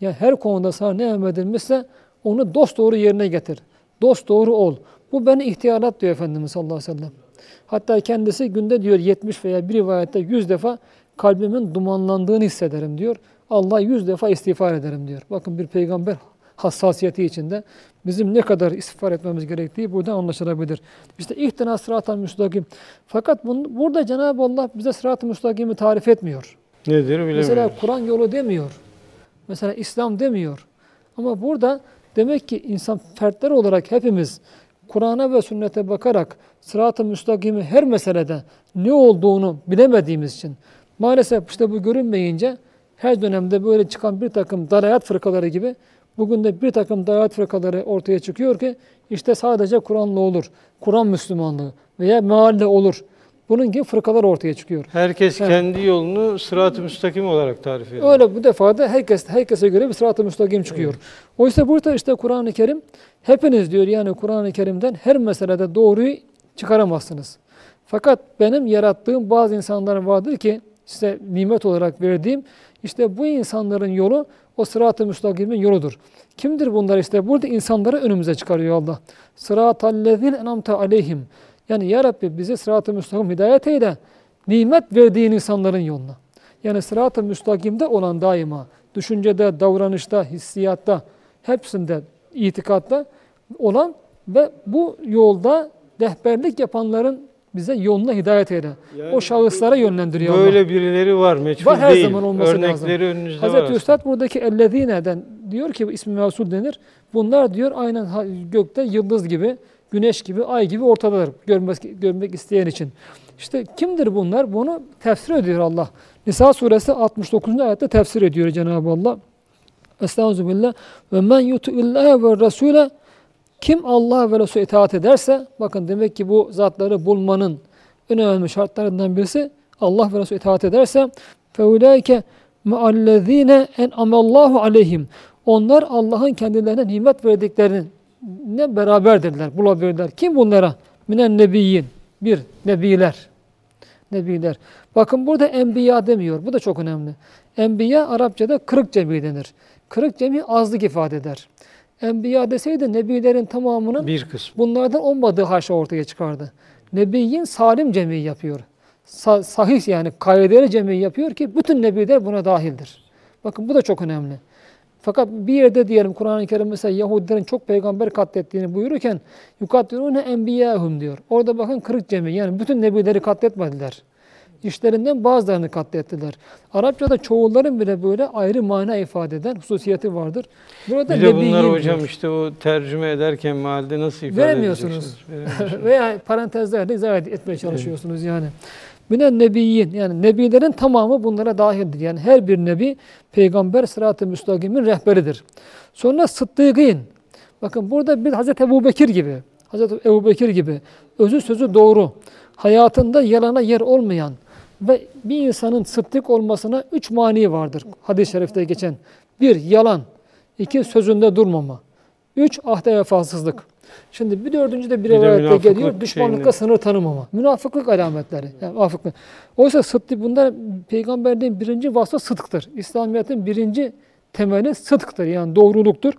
Yani her konuda sana ne emredilmişse onu dost doğru yerine getir. Dost doğru ol. Bu beni ihtiyarat diyor Efendimiz sallallahu aleyhi ve sellem. Hatta kendisi günde diyor 70 veya bir rivayette 100 defa kalbimin dumanlandığını hissederim diyor. Allah 100 defa istiğfar ederim diyor. Bakın bir peygamber hassasiyeti içinde bizim ne kadar istiğfar etmemiz gerektiği buradan anlaşılabilir. İşte ihtina sıratal müstakim. Fakat bunu, burada Cenab-ı Allah bize sırat-ı müstakimi tarif etmiyor. Nedir bilemiyorum. Mesela Kur'an yolu demiyor. Mesela İslam demiyor. Ama burada demek ki insan fertler olarak hepimiz Kur'an'a ve sünnete bakarak sırat-ı müstakimi her meselede ne olduğunu bilemediğimiz için maalesef işte bu görünmeyince her dönemde böyle çıkan bir takım dalayat fırkaları gibi bugün de bir takım dalayat fırkaları ortaya çıkıyor ki işte sadece Kur'an'la olur. Kur'an Müslümanlığı veya mealle olur. Bunun gibi fırkalar ortaya çıkıyor. Herkes Evet. kendi yolunu sırat-ı müstakim olarak tarif ediyor. Öyle bu defa da herkes herkese göre bir sırat-ı müstakim çıkıyor. Oysa burada işte Kur'an-ı Kerim hepiniz diyor yani Kur'an-ı Kerim'den her meselede doğruyu çıkaramazsınız. Fakat benim yarattığım bazı insanlar vardır ki size nimet olarak verdiğim işte bu insanların yolu o sırat-ı müstakimin yoludur. Kimdir bunlar işte? Burada insanları önümüze çıkarıyor Allah. Sıratallezine enamte aleyhim. Yani ya Rabbi bize sırat-ı müstakim hidayet eyle. Nimet verdiğin insanların yoluna. Yani sırat-ı müstakimde olan daima düşüncede, davranışta, hissiyatta, hepsinde, itikatta olan ve bu yolda rehberlik yapanların bize yoluna hidayet eyle. Yani o şahıslara yönlendiriyor Allah. Böyle birileri var, meçhul Var, her değil. zaman olması lazım. Örnekleri önünüzde var. Hazreti aslında. Üstad buradaki ellezine'den diyor ki bu ismi mevsul denir. Bunlar diyor aynen gökte yıldız gibi, güneş gibi, ay gibi ortadadır görmek, görmek isteyen için. İşte kimdir bunlar? Bunu tefsir ediyor Allah. Nisa suresi 69. ayette tefsir ediyor Cenab-ı Allah. Estağfirullah. Ve men yuti'illaha ve rasule kim Allah ve Resulü itaat ederse bakın demek ki bu zatları bulmanın önemli şartlarından birisi Allah ve Resulü itaat ederse feulaike me'allezine en'amallahu aleyhim. Onlar Allah'ın kendilerine nimet verdiklerini ne beraberdirler, bulabilirler. Kim bunlara? Minen nebiyyin. Bir, nebiler. Nebiler. Bakın burada enbiya demiyor. Bu da çok önemli. Enbiya Arapçada kırık cemi denir. Kırık cemi azlık ifade eder. Enbiya deseydi nebilerin tamamının Bir kısmı. bunlardan olmadığı haşa ortaya çıkardı. Nebiyin salim cemi yapıyor. Sa- sahih yani kaideli cemi yapıyor ki bütün nebiler buna dahildir. Bakın bu da çok önemli. Fakat bir yerde diyelim Kur'an-ı Kerim mesela Yahudilerin çok peygamber katlettiğini buyururken yukattirune enbiyahum diyor. Orada bakın kırık cemi yani bütün nebileri katletmediler. İşlerinden bazılarını katlettiler. Arapçada çoğulların bile böyle ayrı mana ifade eden hususiyeti vardır. Burada Bir de bunları nebiyyin hocam diyor. işte o tercüme ederken mealde nasıl ifade Veremiyorsunuz. (laughs) Veremiyorsunuz. Veya parantezlerle izah etmeye çalışıyorsunuz yani. Minen nebiyyin yani nebilerin tamamı bunlara dahildir. Yani her bir nebi peygamber sırat-ı müstakimin rehberidir. Sonra sıddıkîn. Bakın burada bir Hazreti Ebu Bekir gibi, Hazreti Ebu Bekir gibi özü sözü doğru, hayatında yalana yer olmayan ve bir insanın sıddık olmasına üç mani vardır hadis-i şerifte geçen. Bir, yalan. iki sözünde durmama. Üç, ahde vefasızlık. Şimdi bir dördüncü de bir Bir rivayette geliyor. Düşmanlıkla şeyinde. sınır tanımama. Münafıklık alametleri. Yani münafıklık. Oysa sıddık bunlar peygamberliğin birinci vasfı sıdktır. İslamiyet'in birinci temeli sıdktır. Yani doğruluktur.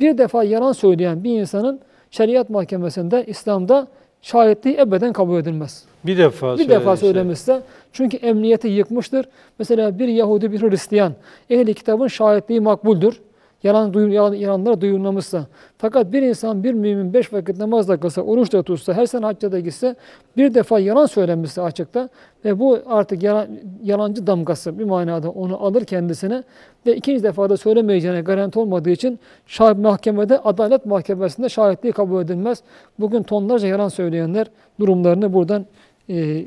Bir defa yalan söyleyen bir insanın şeriat mahkemesinde İslam'da şahitliği ebeden kabul edilmez. Bir defa Bir defa söylemişse çünkü emniyeti yıkmıştır. Mesela bir Yahudi bir Hristiyan ehli kitabın şahitliği makbuldür. Yalan, duyu, yalan, yalanlar duyurulmamışsa. Fakat bir insan bir mümin beş vakit namaz da kılsa, oruç da tutsa, her sene hacca da gitse bir defa yalan söylemişse açıkta ve bu artık yalan, yalancı damgası bir manada onu alır kendisine ve ikinci defa da söylemeyeceğine garanti olmadığı için şah mahkemede, adalet mahkemesinde şahitliği kabul edilmez. Bugün tonlarca yalan söyleyenler durumlarını buradan e,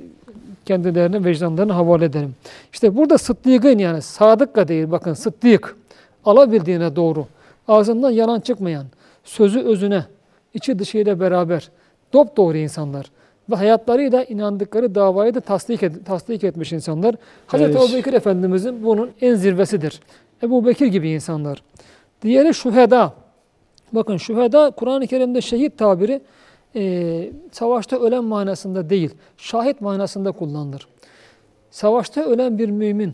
kendilerine, vicdanlarına havale edelim. İşte burada sıddıkın yani sadıkka değil bakın sıddık. Alabildiğine doğru. Ağzından yalan çıkmayan, sözü özüne, içi dışıyla beraber dop doğru insanlar ve hayatlarıyla inandıkları davayı da tasdik, ed- tasdik etmiş insanlar. Hazreti Evet. Ebu Bekir Efendimizin bunun en zirvesidir. Ebu Bekir gibi insanlar. Diğeri şüheda. Bakın şüheda Kur'an-ı Kerim'de şehit tabiri e, savaşta ölen manasında değil, şahit manasında kullanılır. Savaşta ölen bir mümin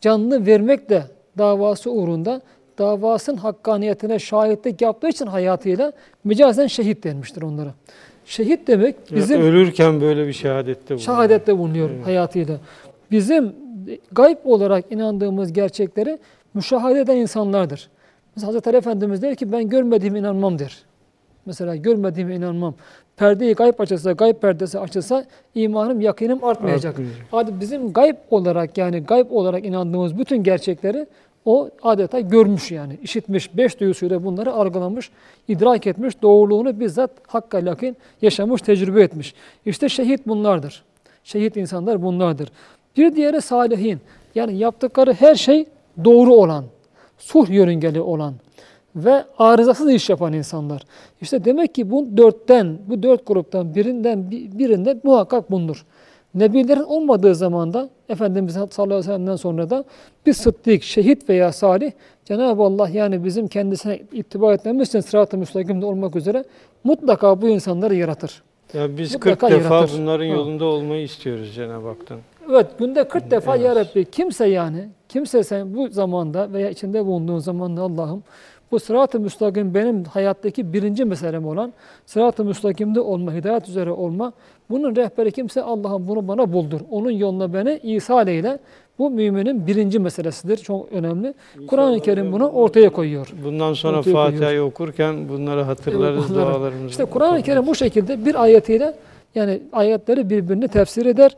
canını vermek de davası uğrunda davasının hakkaniyetine şahitlik yaptığı için hayatıyla mecazen şehit denmiştir onlara. Şehit demek Ya bizim ölürken böyle bir şehadette bulunuyor. şehadette bulunuyor hayatıyla. Bizim gayb olarak inandığımız gerçekleri müşahede eden insanlardır. Mesela Hazreti Ali Efendimiz der ki ben görmediğime inanmam der. Mesela görmediğime inanmam. Perdeyi gayb açılsa, gayb perdesi açılsa imanım, yakinim artmayacak. Artmayacak. Hadi bizim gayb olarak yani gayb olarak inandığımız bütün gerçekleri o adeta görmüş yani. işitmiş, beş duyusuyla bunları algılamış, idrak etmiş, doğruluğunu bizzat hakka lakin yaşamış, tecrübe etmiş. İşte şehit bunlardır. Şehit insanlar bunlardır. Bir diğeri salihin. Yani yaptıkları her şey doğru olan, sulh yörüngeli olan ve arızasız iş yapan insanlar. İşte demek ki bu dörtten, bu dört gruptan birinden birinde muhakkak bulunur. Nebilerin olmadığı zamanda Efendimiz sallallahu aleyhi ve sellem'den sonra da bir sıddık, şehit veya salih Cenab-ı Allah yani bizim kendisine ittiba etmemiz için sırat-ı müstakimde olmak üzere mutlaka bu insanları yaratır. Ya biz Mutlaka 40 defa yaratır. bunların Ha. yolunda olmayı istiyoruz Cenab-ı Hak'tan. Evet günde 40 defa ya Evet. Rabbi kimse yani kimse sen bu zamanda veya içinde bulunduğun zamanda Allah'ım bu sırat-ı müstakim benim hayattaki birinci meselem olan sırat-ı müstakimde olma, hidayet üzere olma. Bunun rehberi kimse Allah'ım bunu bana buldur. Onun yoluna beni ihsal eyle. Bu müminin birinci meselesidir. Çok önemli. Kur'an-ı Kerim bunu ortaya koyuyor. Bundan sonra Ortaya Fatiha'yı okurken bunları hatırlarız bunları- dualarımızı. İşte Kur'an-ı Kerim bu şekilde bir ayetiyle yani ayetleri birbirini tefsir eder.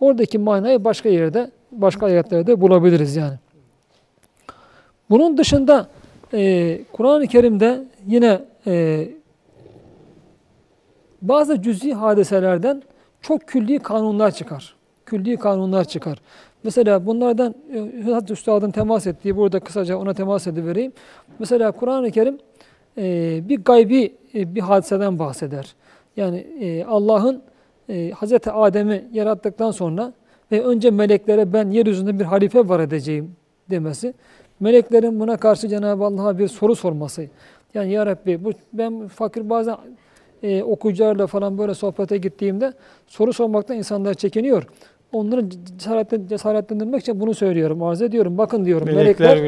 Oradaki manayı başka yerde, başka ayetlerde bulabiliriz yani. Bunun dışında e, Kur'an-ı Kerim'de yine e, bazı cüz'i hadiselerden çok külli kanunlar çıkar. Külli kanunlar çıkar. Mesela bunlardan e, Hazreti Üstad'ın temas ettiği, burada kısaca ona temas edivereyim. Mesela Kur'an-ı Kerim e, bir gaybi e, bir hadiseden bahseder. Yani e, Allah'ın e, Hazreti Adem'i yarattıktan sonra ve önce meleklere ben yeryüzünde bir halife var edeceğim demesi. Meleklerin buna karşı Cenab-ı Allah'a bir soru sorması. Yani ya Rabbi bu, ben fakir bazen e, okuyucularla falan böyle sohbete gittiğimde soru sormaktan insanlar çekiniyor. Onları cesaretten, cesaretlendirmek için bunu söylüyorum, arz ediyorum. Bakın diyorum Melekler, Hakk'a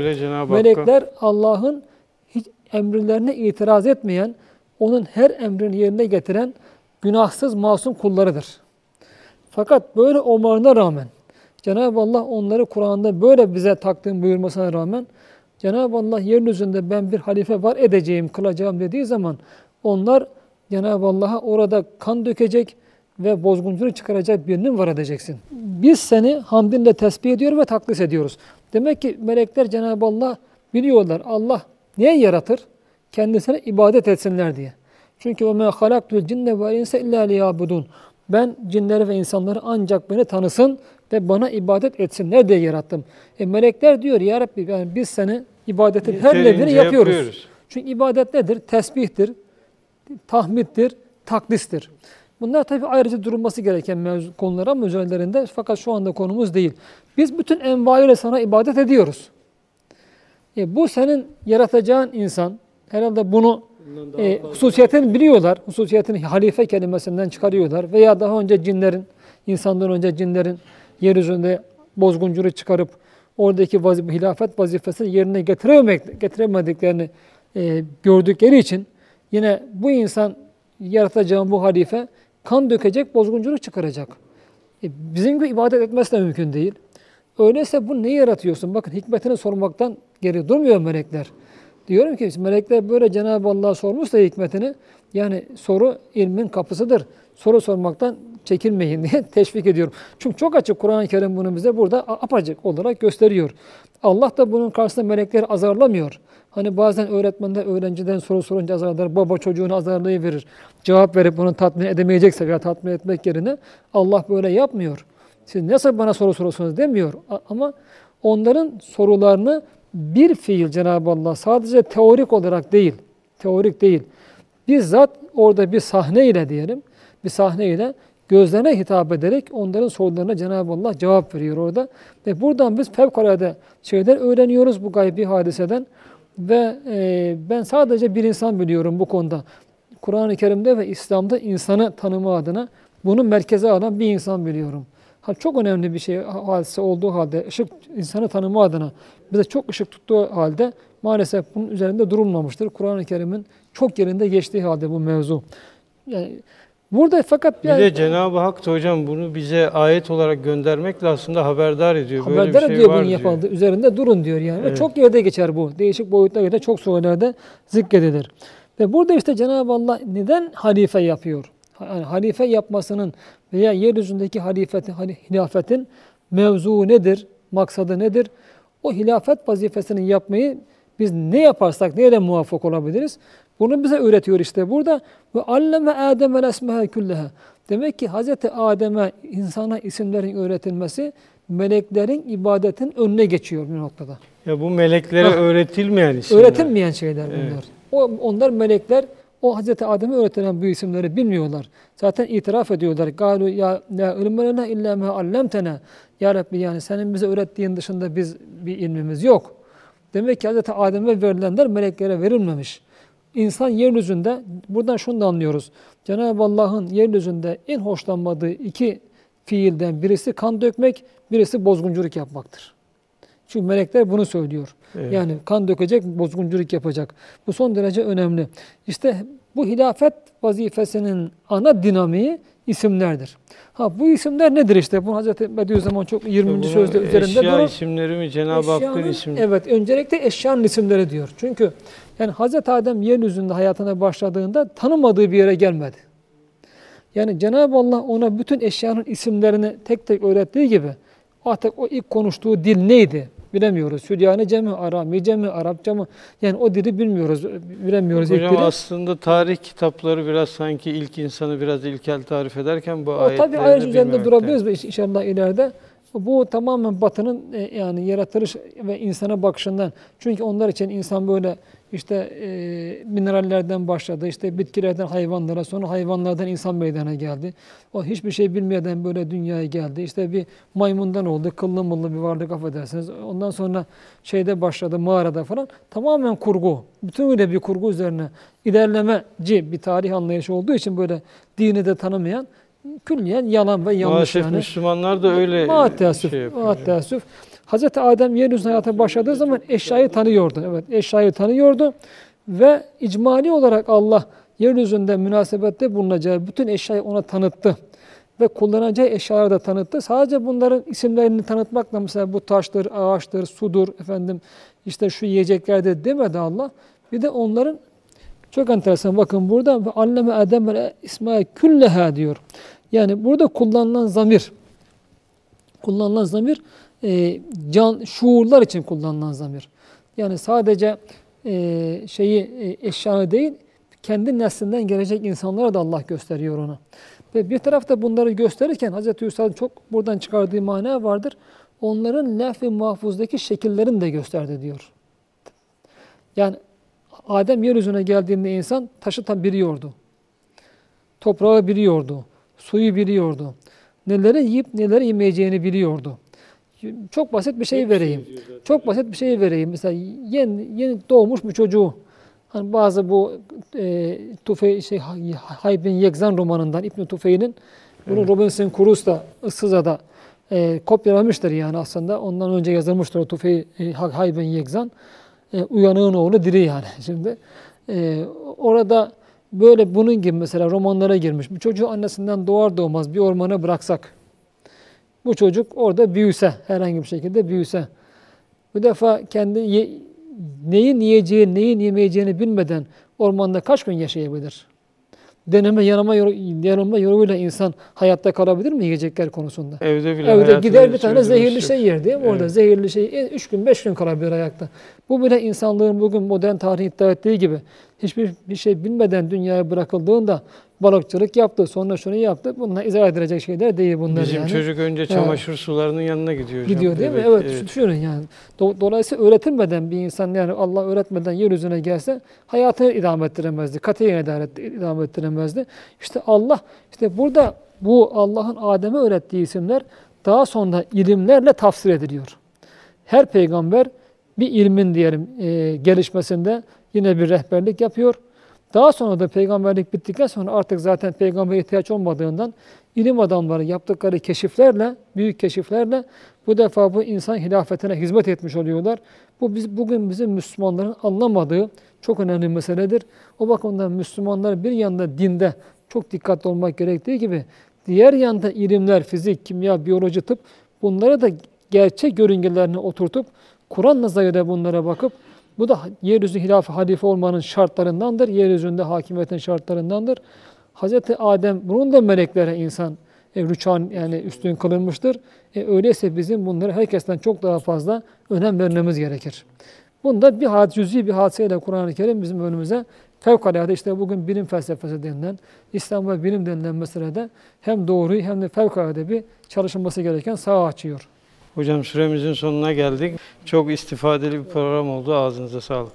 Melekler Allah'ın hiç emirlerine itiraz etmeyen, onun her emrini yerine getiren günahsız masum kullarıdır. Fakat böyle olmalarına rağmen Cenab-ı Allah onları Kur'an'da böyle bize takdim buyurmasına rağmen Cenab-ı Allah yeryüzünde ben bir halife var edeceğim, kılacağım dediği zaman onlar Cenab-ı Allah'a orada kan dökecek ve bozgunculuk çıkaracak birinin var edeceksin. Biz seni hamdinle tesbih ediyor ve takdis ediyoruz. Demek ki melekler Cenab-ı Allah biliyorlar. Allah niye yaratır? Kendisine ibadet etsinler diye. Çünkü o men halaktul cinne ve insa illa liyabudun. Ben cinleri ve insanları ancak beni tanısın ve bana ibadet etsinler diye yarattım. E melekler diyor ya Rabbi yani biz seni ibadetin her nevini yapıyoruz. yapıyoruz. Çünkü ibadet nedir? Tesbihtir, tahmiddir, takdistir. Bunlar tabii ayrıca durulması gereken mevzu, konular ama üzerlerinde fakat şu anda konumuz değil. Biz bütün envaiyle sana ibadet ediyoruz. E bu senin yaratacağın insan herhalde bunu e, hususiyetini biliyorlar. Hususiyetini halife kelimesinden çıkarıyorlar. Veya daha önce cinlerin, insandan önce cinlerin yeryüzünde bozgunculuğu çıkarıp oradaki vazif hilafet vazifesini yerine getirememek, getiremediklerini e, gördükleri için yine bu insan yaratacağım bu halife kan dökecek, bozgunculuk çıkaracak. E, bizim gibi ibadet etmesi de mümkün değil. Öyleyse bu ne yaratıyorsun? Bakın hikmetini sormaktan geri durmuyor melekler. Diyorum ki melekler böyle Cenab-ı Allah sormuşsa hikmetini yani soru ilmin kapısıdır. Soru sormaktan çekinmeyin diye (laughs) teşvik ediyorum. Çünkü çok açık Kur'an-ı Kerim bunu bize burada apacık olarak gösteriyor. Allah da bunun karşısında melekleri azarlamıyor. Hani bazen öğretmenler öğrenciden soru sorunca azarlar, baba çocuğunu azarlayıverir. Cevap verip bunu tatmin edemeyecekse veya tatmin etmek yerine Allah böyle yapmıyor. Siz nasıl bana soru soruyorsunuz demiyor. Ama onların sorularını bir fiil Cenab-ı Allah sadece teorik olarak değil, teorik değil. Bizzat orada bir sahne ile diyelim, bir sahne ile gözlerine hitap ederek onların sorularına Cenab-ı Allah cevap veriyor orada. Ve buradan biz fevkalade şeyler öğreniyoruz bu gaybi hadiseden. Ve e, ben sadece bir insan biliyorum bu konuda. Kur'an-ı Kerim'de ve İslam'da insanı tanıma adına bunu merkeze alan bir insan biliyorum. Ha, çok önemli bir şey hadise olduğu halde, ışık insanı tanıma adına bize çok ışık tuttuğu halde maalesef bunun üzerinde durulmamıştır. Kur'an-ı Kerim'in çok yerinde geçtiği halde bu mevzu. Yani burada fakat bir de Cenab-ı Hak da hocam bunu bize ayet olarak göndermekle aslında haberdar ediyor. Haberdar Böyle bir şey ediyor bunun yapıldığı. Üzerinde durun diyor yani. Evet. Ve çok yerde geçer bu. Değişik boyutlarda çok surelerde zikredilir. Ve burada işte Cenab-ı Allah neden halife yapıyor? Yani halife yapmasının veya yeryüzündeki halifetin, hilafetin mevzu nedir? Maksadı nedir? O hilafet vazifesini yapmayı biz ne yaparsak nereye muvaffak olabiliriz? Bunu bize öğretiyor işte burada. Ve alleme Adem'e esmeha külleha. Demek ki Hz. Adem'e insana isimlerin öğretilmesi meleklerin ibadetin önüne geçiyor bir noktada. Ya bu meleklere Ha. öğretilmeyen isimler. Öğretilmeyen şeyler bunlar. Evet. O, onlar melekler o Hz. Adem'e öğretilen bu isimleri bilmiyorlar. Zaten itiraf ediyorlar. Galu ya la ilme lena illa ma allamtena. Ya Rabbi yani senin bize öğrettiğin dışında biz bir ilmimiz yok. Demek ki Hz. Adem'e verilenler meleklere verilmemiş. İnsan yeryüzünde, buradan şunu da anlıyoruz. Cenab-ı Allah'ın yeryüzünde en hoşlanmadığı iki fiilden birisi kan dökmek, birisi bozgunculuk yapmaktır. Çünkü melekler bunu söylüyor. Evet. Yani kan dökecek, bozgunculuk yapacak. Bu son derece önemli. İşte bu hilafet vazifesinin ana dinamiği isimlerdir. Ha bu isimler nedir işte? Bu Hazreti Bediüzzaman çok 20. Bunun sözde üzerinde eşya durur. isimleri mi Cenab-ı Hakk'ın isimleri? Evet, öncelikle eşyanın isimleri diyor. Çünkü yani Hazreti Adem yeryüzünde hayatına başladığında tanımadığı bir yere gelmedi. Yani Cenab-ı Allah ona bütün eşyanın isimlerini tek tek öğrettiği gibi artık o ilk konuştuğu dil neydi? Bilemiyoruz. Süryanice mi, Aramice mi, Arapça mı? Yani o dili bilmiyoruz, bilemiyoruz ilk Hocam dili. aslında tarih kitapları biraz sanki ilk insanı biraz ilkel tarif ederken bu O ayetleri tabii ayrıca üzerinde biz inşallah ileride. Bu tamamen batının e, yani yaratılış ve insana bakışından. Çünkü onlar için insan böyle işte e, minerallerden başladı, işte bitkilerden hayvanlara, sonra hayvanlardan insan meydana geldi. O hiçbir şey bilmeden böyle dünyaya geldi. İşte bir maymundan oldu, kıllı mıllı bir varlık affedersiniz. Ondan sonra şeyde başladı, mağarada falan. Tamamen kurgu. Bütünüyle bir kurgu üzerine ilerlemeci bir tarih anlayışı olduğu için böyle dini de tanımayan külliyen yalan ve yanlış Maalesef yani. Müslümanlar da öyle Maalesef, şey yapıyor. maalesef. Hazreti Adem yeryüzüne hayata başladığı zaman eşyayı tanıyordu. Evet, eşyayı tanıyordu ve icmali olarak Allah yeryüzünde münasebette bulunacağı bütün eşyayı ona tanıttı. Ve kullanacağı eşyaları da tanıttı. Sadece bunların isimlerini tanıtmakla mesela bu taştır, ağaçtır, sudur, efendim işte şu yiyeceklerdir demedi Allah. Bir de onların çok enteresan bakın burada ve alleme Adem ve isma külleha diyor. Yani burada kullanılan zamir kullanılan zamir e, can şuurlar için kullanılan zamir. Yani sadece e, şeyi e, eşyanı değil kendi neslinden gelecek insanlara da Allah gösteriyor ona. Ve bir tarafta bunları gösterirken Hz. Hüsa'nın çok buradan çıkardığı mana vardır. Onların lef-i mahfuzdaki şekillerini de gösterdi diyor. Yani Adem yeryüzüne geldiğinde insan taşı tam biliyordu. Toprağı biliyordu. Suyu biliyordu. Neleri yiyip neleri yemeyeceğini biliyordu. Çok basit bir şey vereyim. Çok basit bir şey vereyim. Mesela yeni, yeni doğmuş bir çocuğu Hani bazı bu e, Tufey şey Hay- Haybin Yekzan romanından İbn Tufey'nin bunu Evet. Robinson Crusoe'da Issıza'da e, kopyalamıştır yani aslında. Ondan önce yazılmıştır o Tufey e, Haybin Yekzan. E, uyanığın oğlu diri yani (laughs) şimdi. E, orada böyle bunun gibi mesela romanlara girmiş. Bir çocuğu annesinden doğar doğmaz bir ormana bıraksak. Bu çocuk orada büyüse, herhangi bir şekilde büyüse. Bu defa kendi ye- neyin yiyeceği, neyin yemeyeceğini bilmeden ormanda kaç gün yaşayabilir? Deneme yanılma, yanılma yoluyla insan hayatta kalabilir mi yiyecekler konusunda? Evde bile Evde gider bir tane zehirli şey yer değil mi? Orada Evet. zehirli şey 3 gün 5 gün kalabilir ayakta. Bu bile insanlığın bugün modern tarih iddia ettiği gibi hiçbir bir şey bilmeden dünyaya bırakıldığında balıkçılık yaptı, sonra şunu yaptı. Bunlar izah edilecek şeyler değil bunlar Bizim yani. çocuk önce çamaşır sularının yanına gidiyor hocam. Gidiyor değil mi? Bebek, Evet, düşünün yani. Do- Dolayısıyla öğretilmeden bir insan yani Allah öğretmeden yeryüzüne gelse hayatını idame ettiremezdi. Katiyen idame ettiremezdi. İşte Allah, işte burada bu Allah'ın Adem'e öğrettiği isimler daha sonra ilimlerle tafsir ediliyor. Her peygamber bir ilmin diyelim e, gelişmesinde yine bir rehberlik yapıyor. Daha sonra da peygamberlik bittikten sonra artık zaten peygambere ihtiyaç olmadığından ilim adamları yaptıkları keşiflerle, büyük keşiflerle bu defa bu insan hilafetine hizmet etmiş oluyorlar. Bu biz bugün bizim Müslümanların anlamadığı çok önemli meseledir. O bakımdan Müslümanlar bir yanda dinde çok dikkatli olmak gerektiği gibi diğer yanda ilimler, fizik, kimya, biyoloji, tıp bunları da gerçek yörüngelerine oturtup Kur'an nazarıyla bunlara bakıp bu da yeryüzü hilaf halife olmanın şartlarındandır. Yeryüzünde hakimiyetin şartlarındandır. Hazreti Adem bunun da meleklere insan e, rüçhan yani üstün kılınmıştır. E, öyleyse bizim bunları herkesten çok daha fazla önem vermemiz gerekir. Bunda bir hadis, cüz'i bir hadiseyle Kur'an-ı Kerim bizim önümüze fevkalade işte bugün bilim felsefesi denilen, İslam ve bilim denilen meselede hem doğruyu hem de fevkalade bir çalışılması gereken saha açıyor. Hocam süremizin sonuna geldik. Çok istifadeli bir program oldu. Ağzınıza sağlık.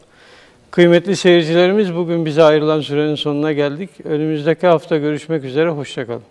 Kıymetli seyircilerimiz bugün bize ayrılan sürenin sonuna geldik. Önümüzdeki hafta görüşmek üzere. Hoşçakalın.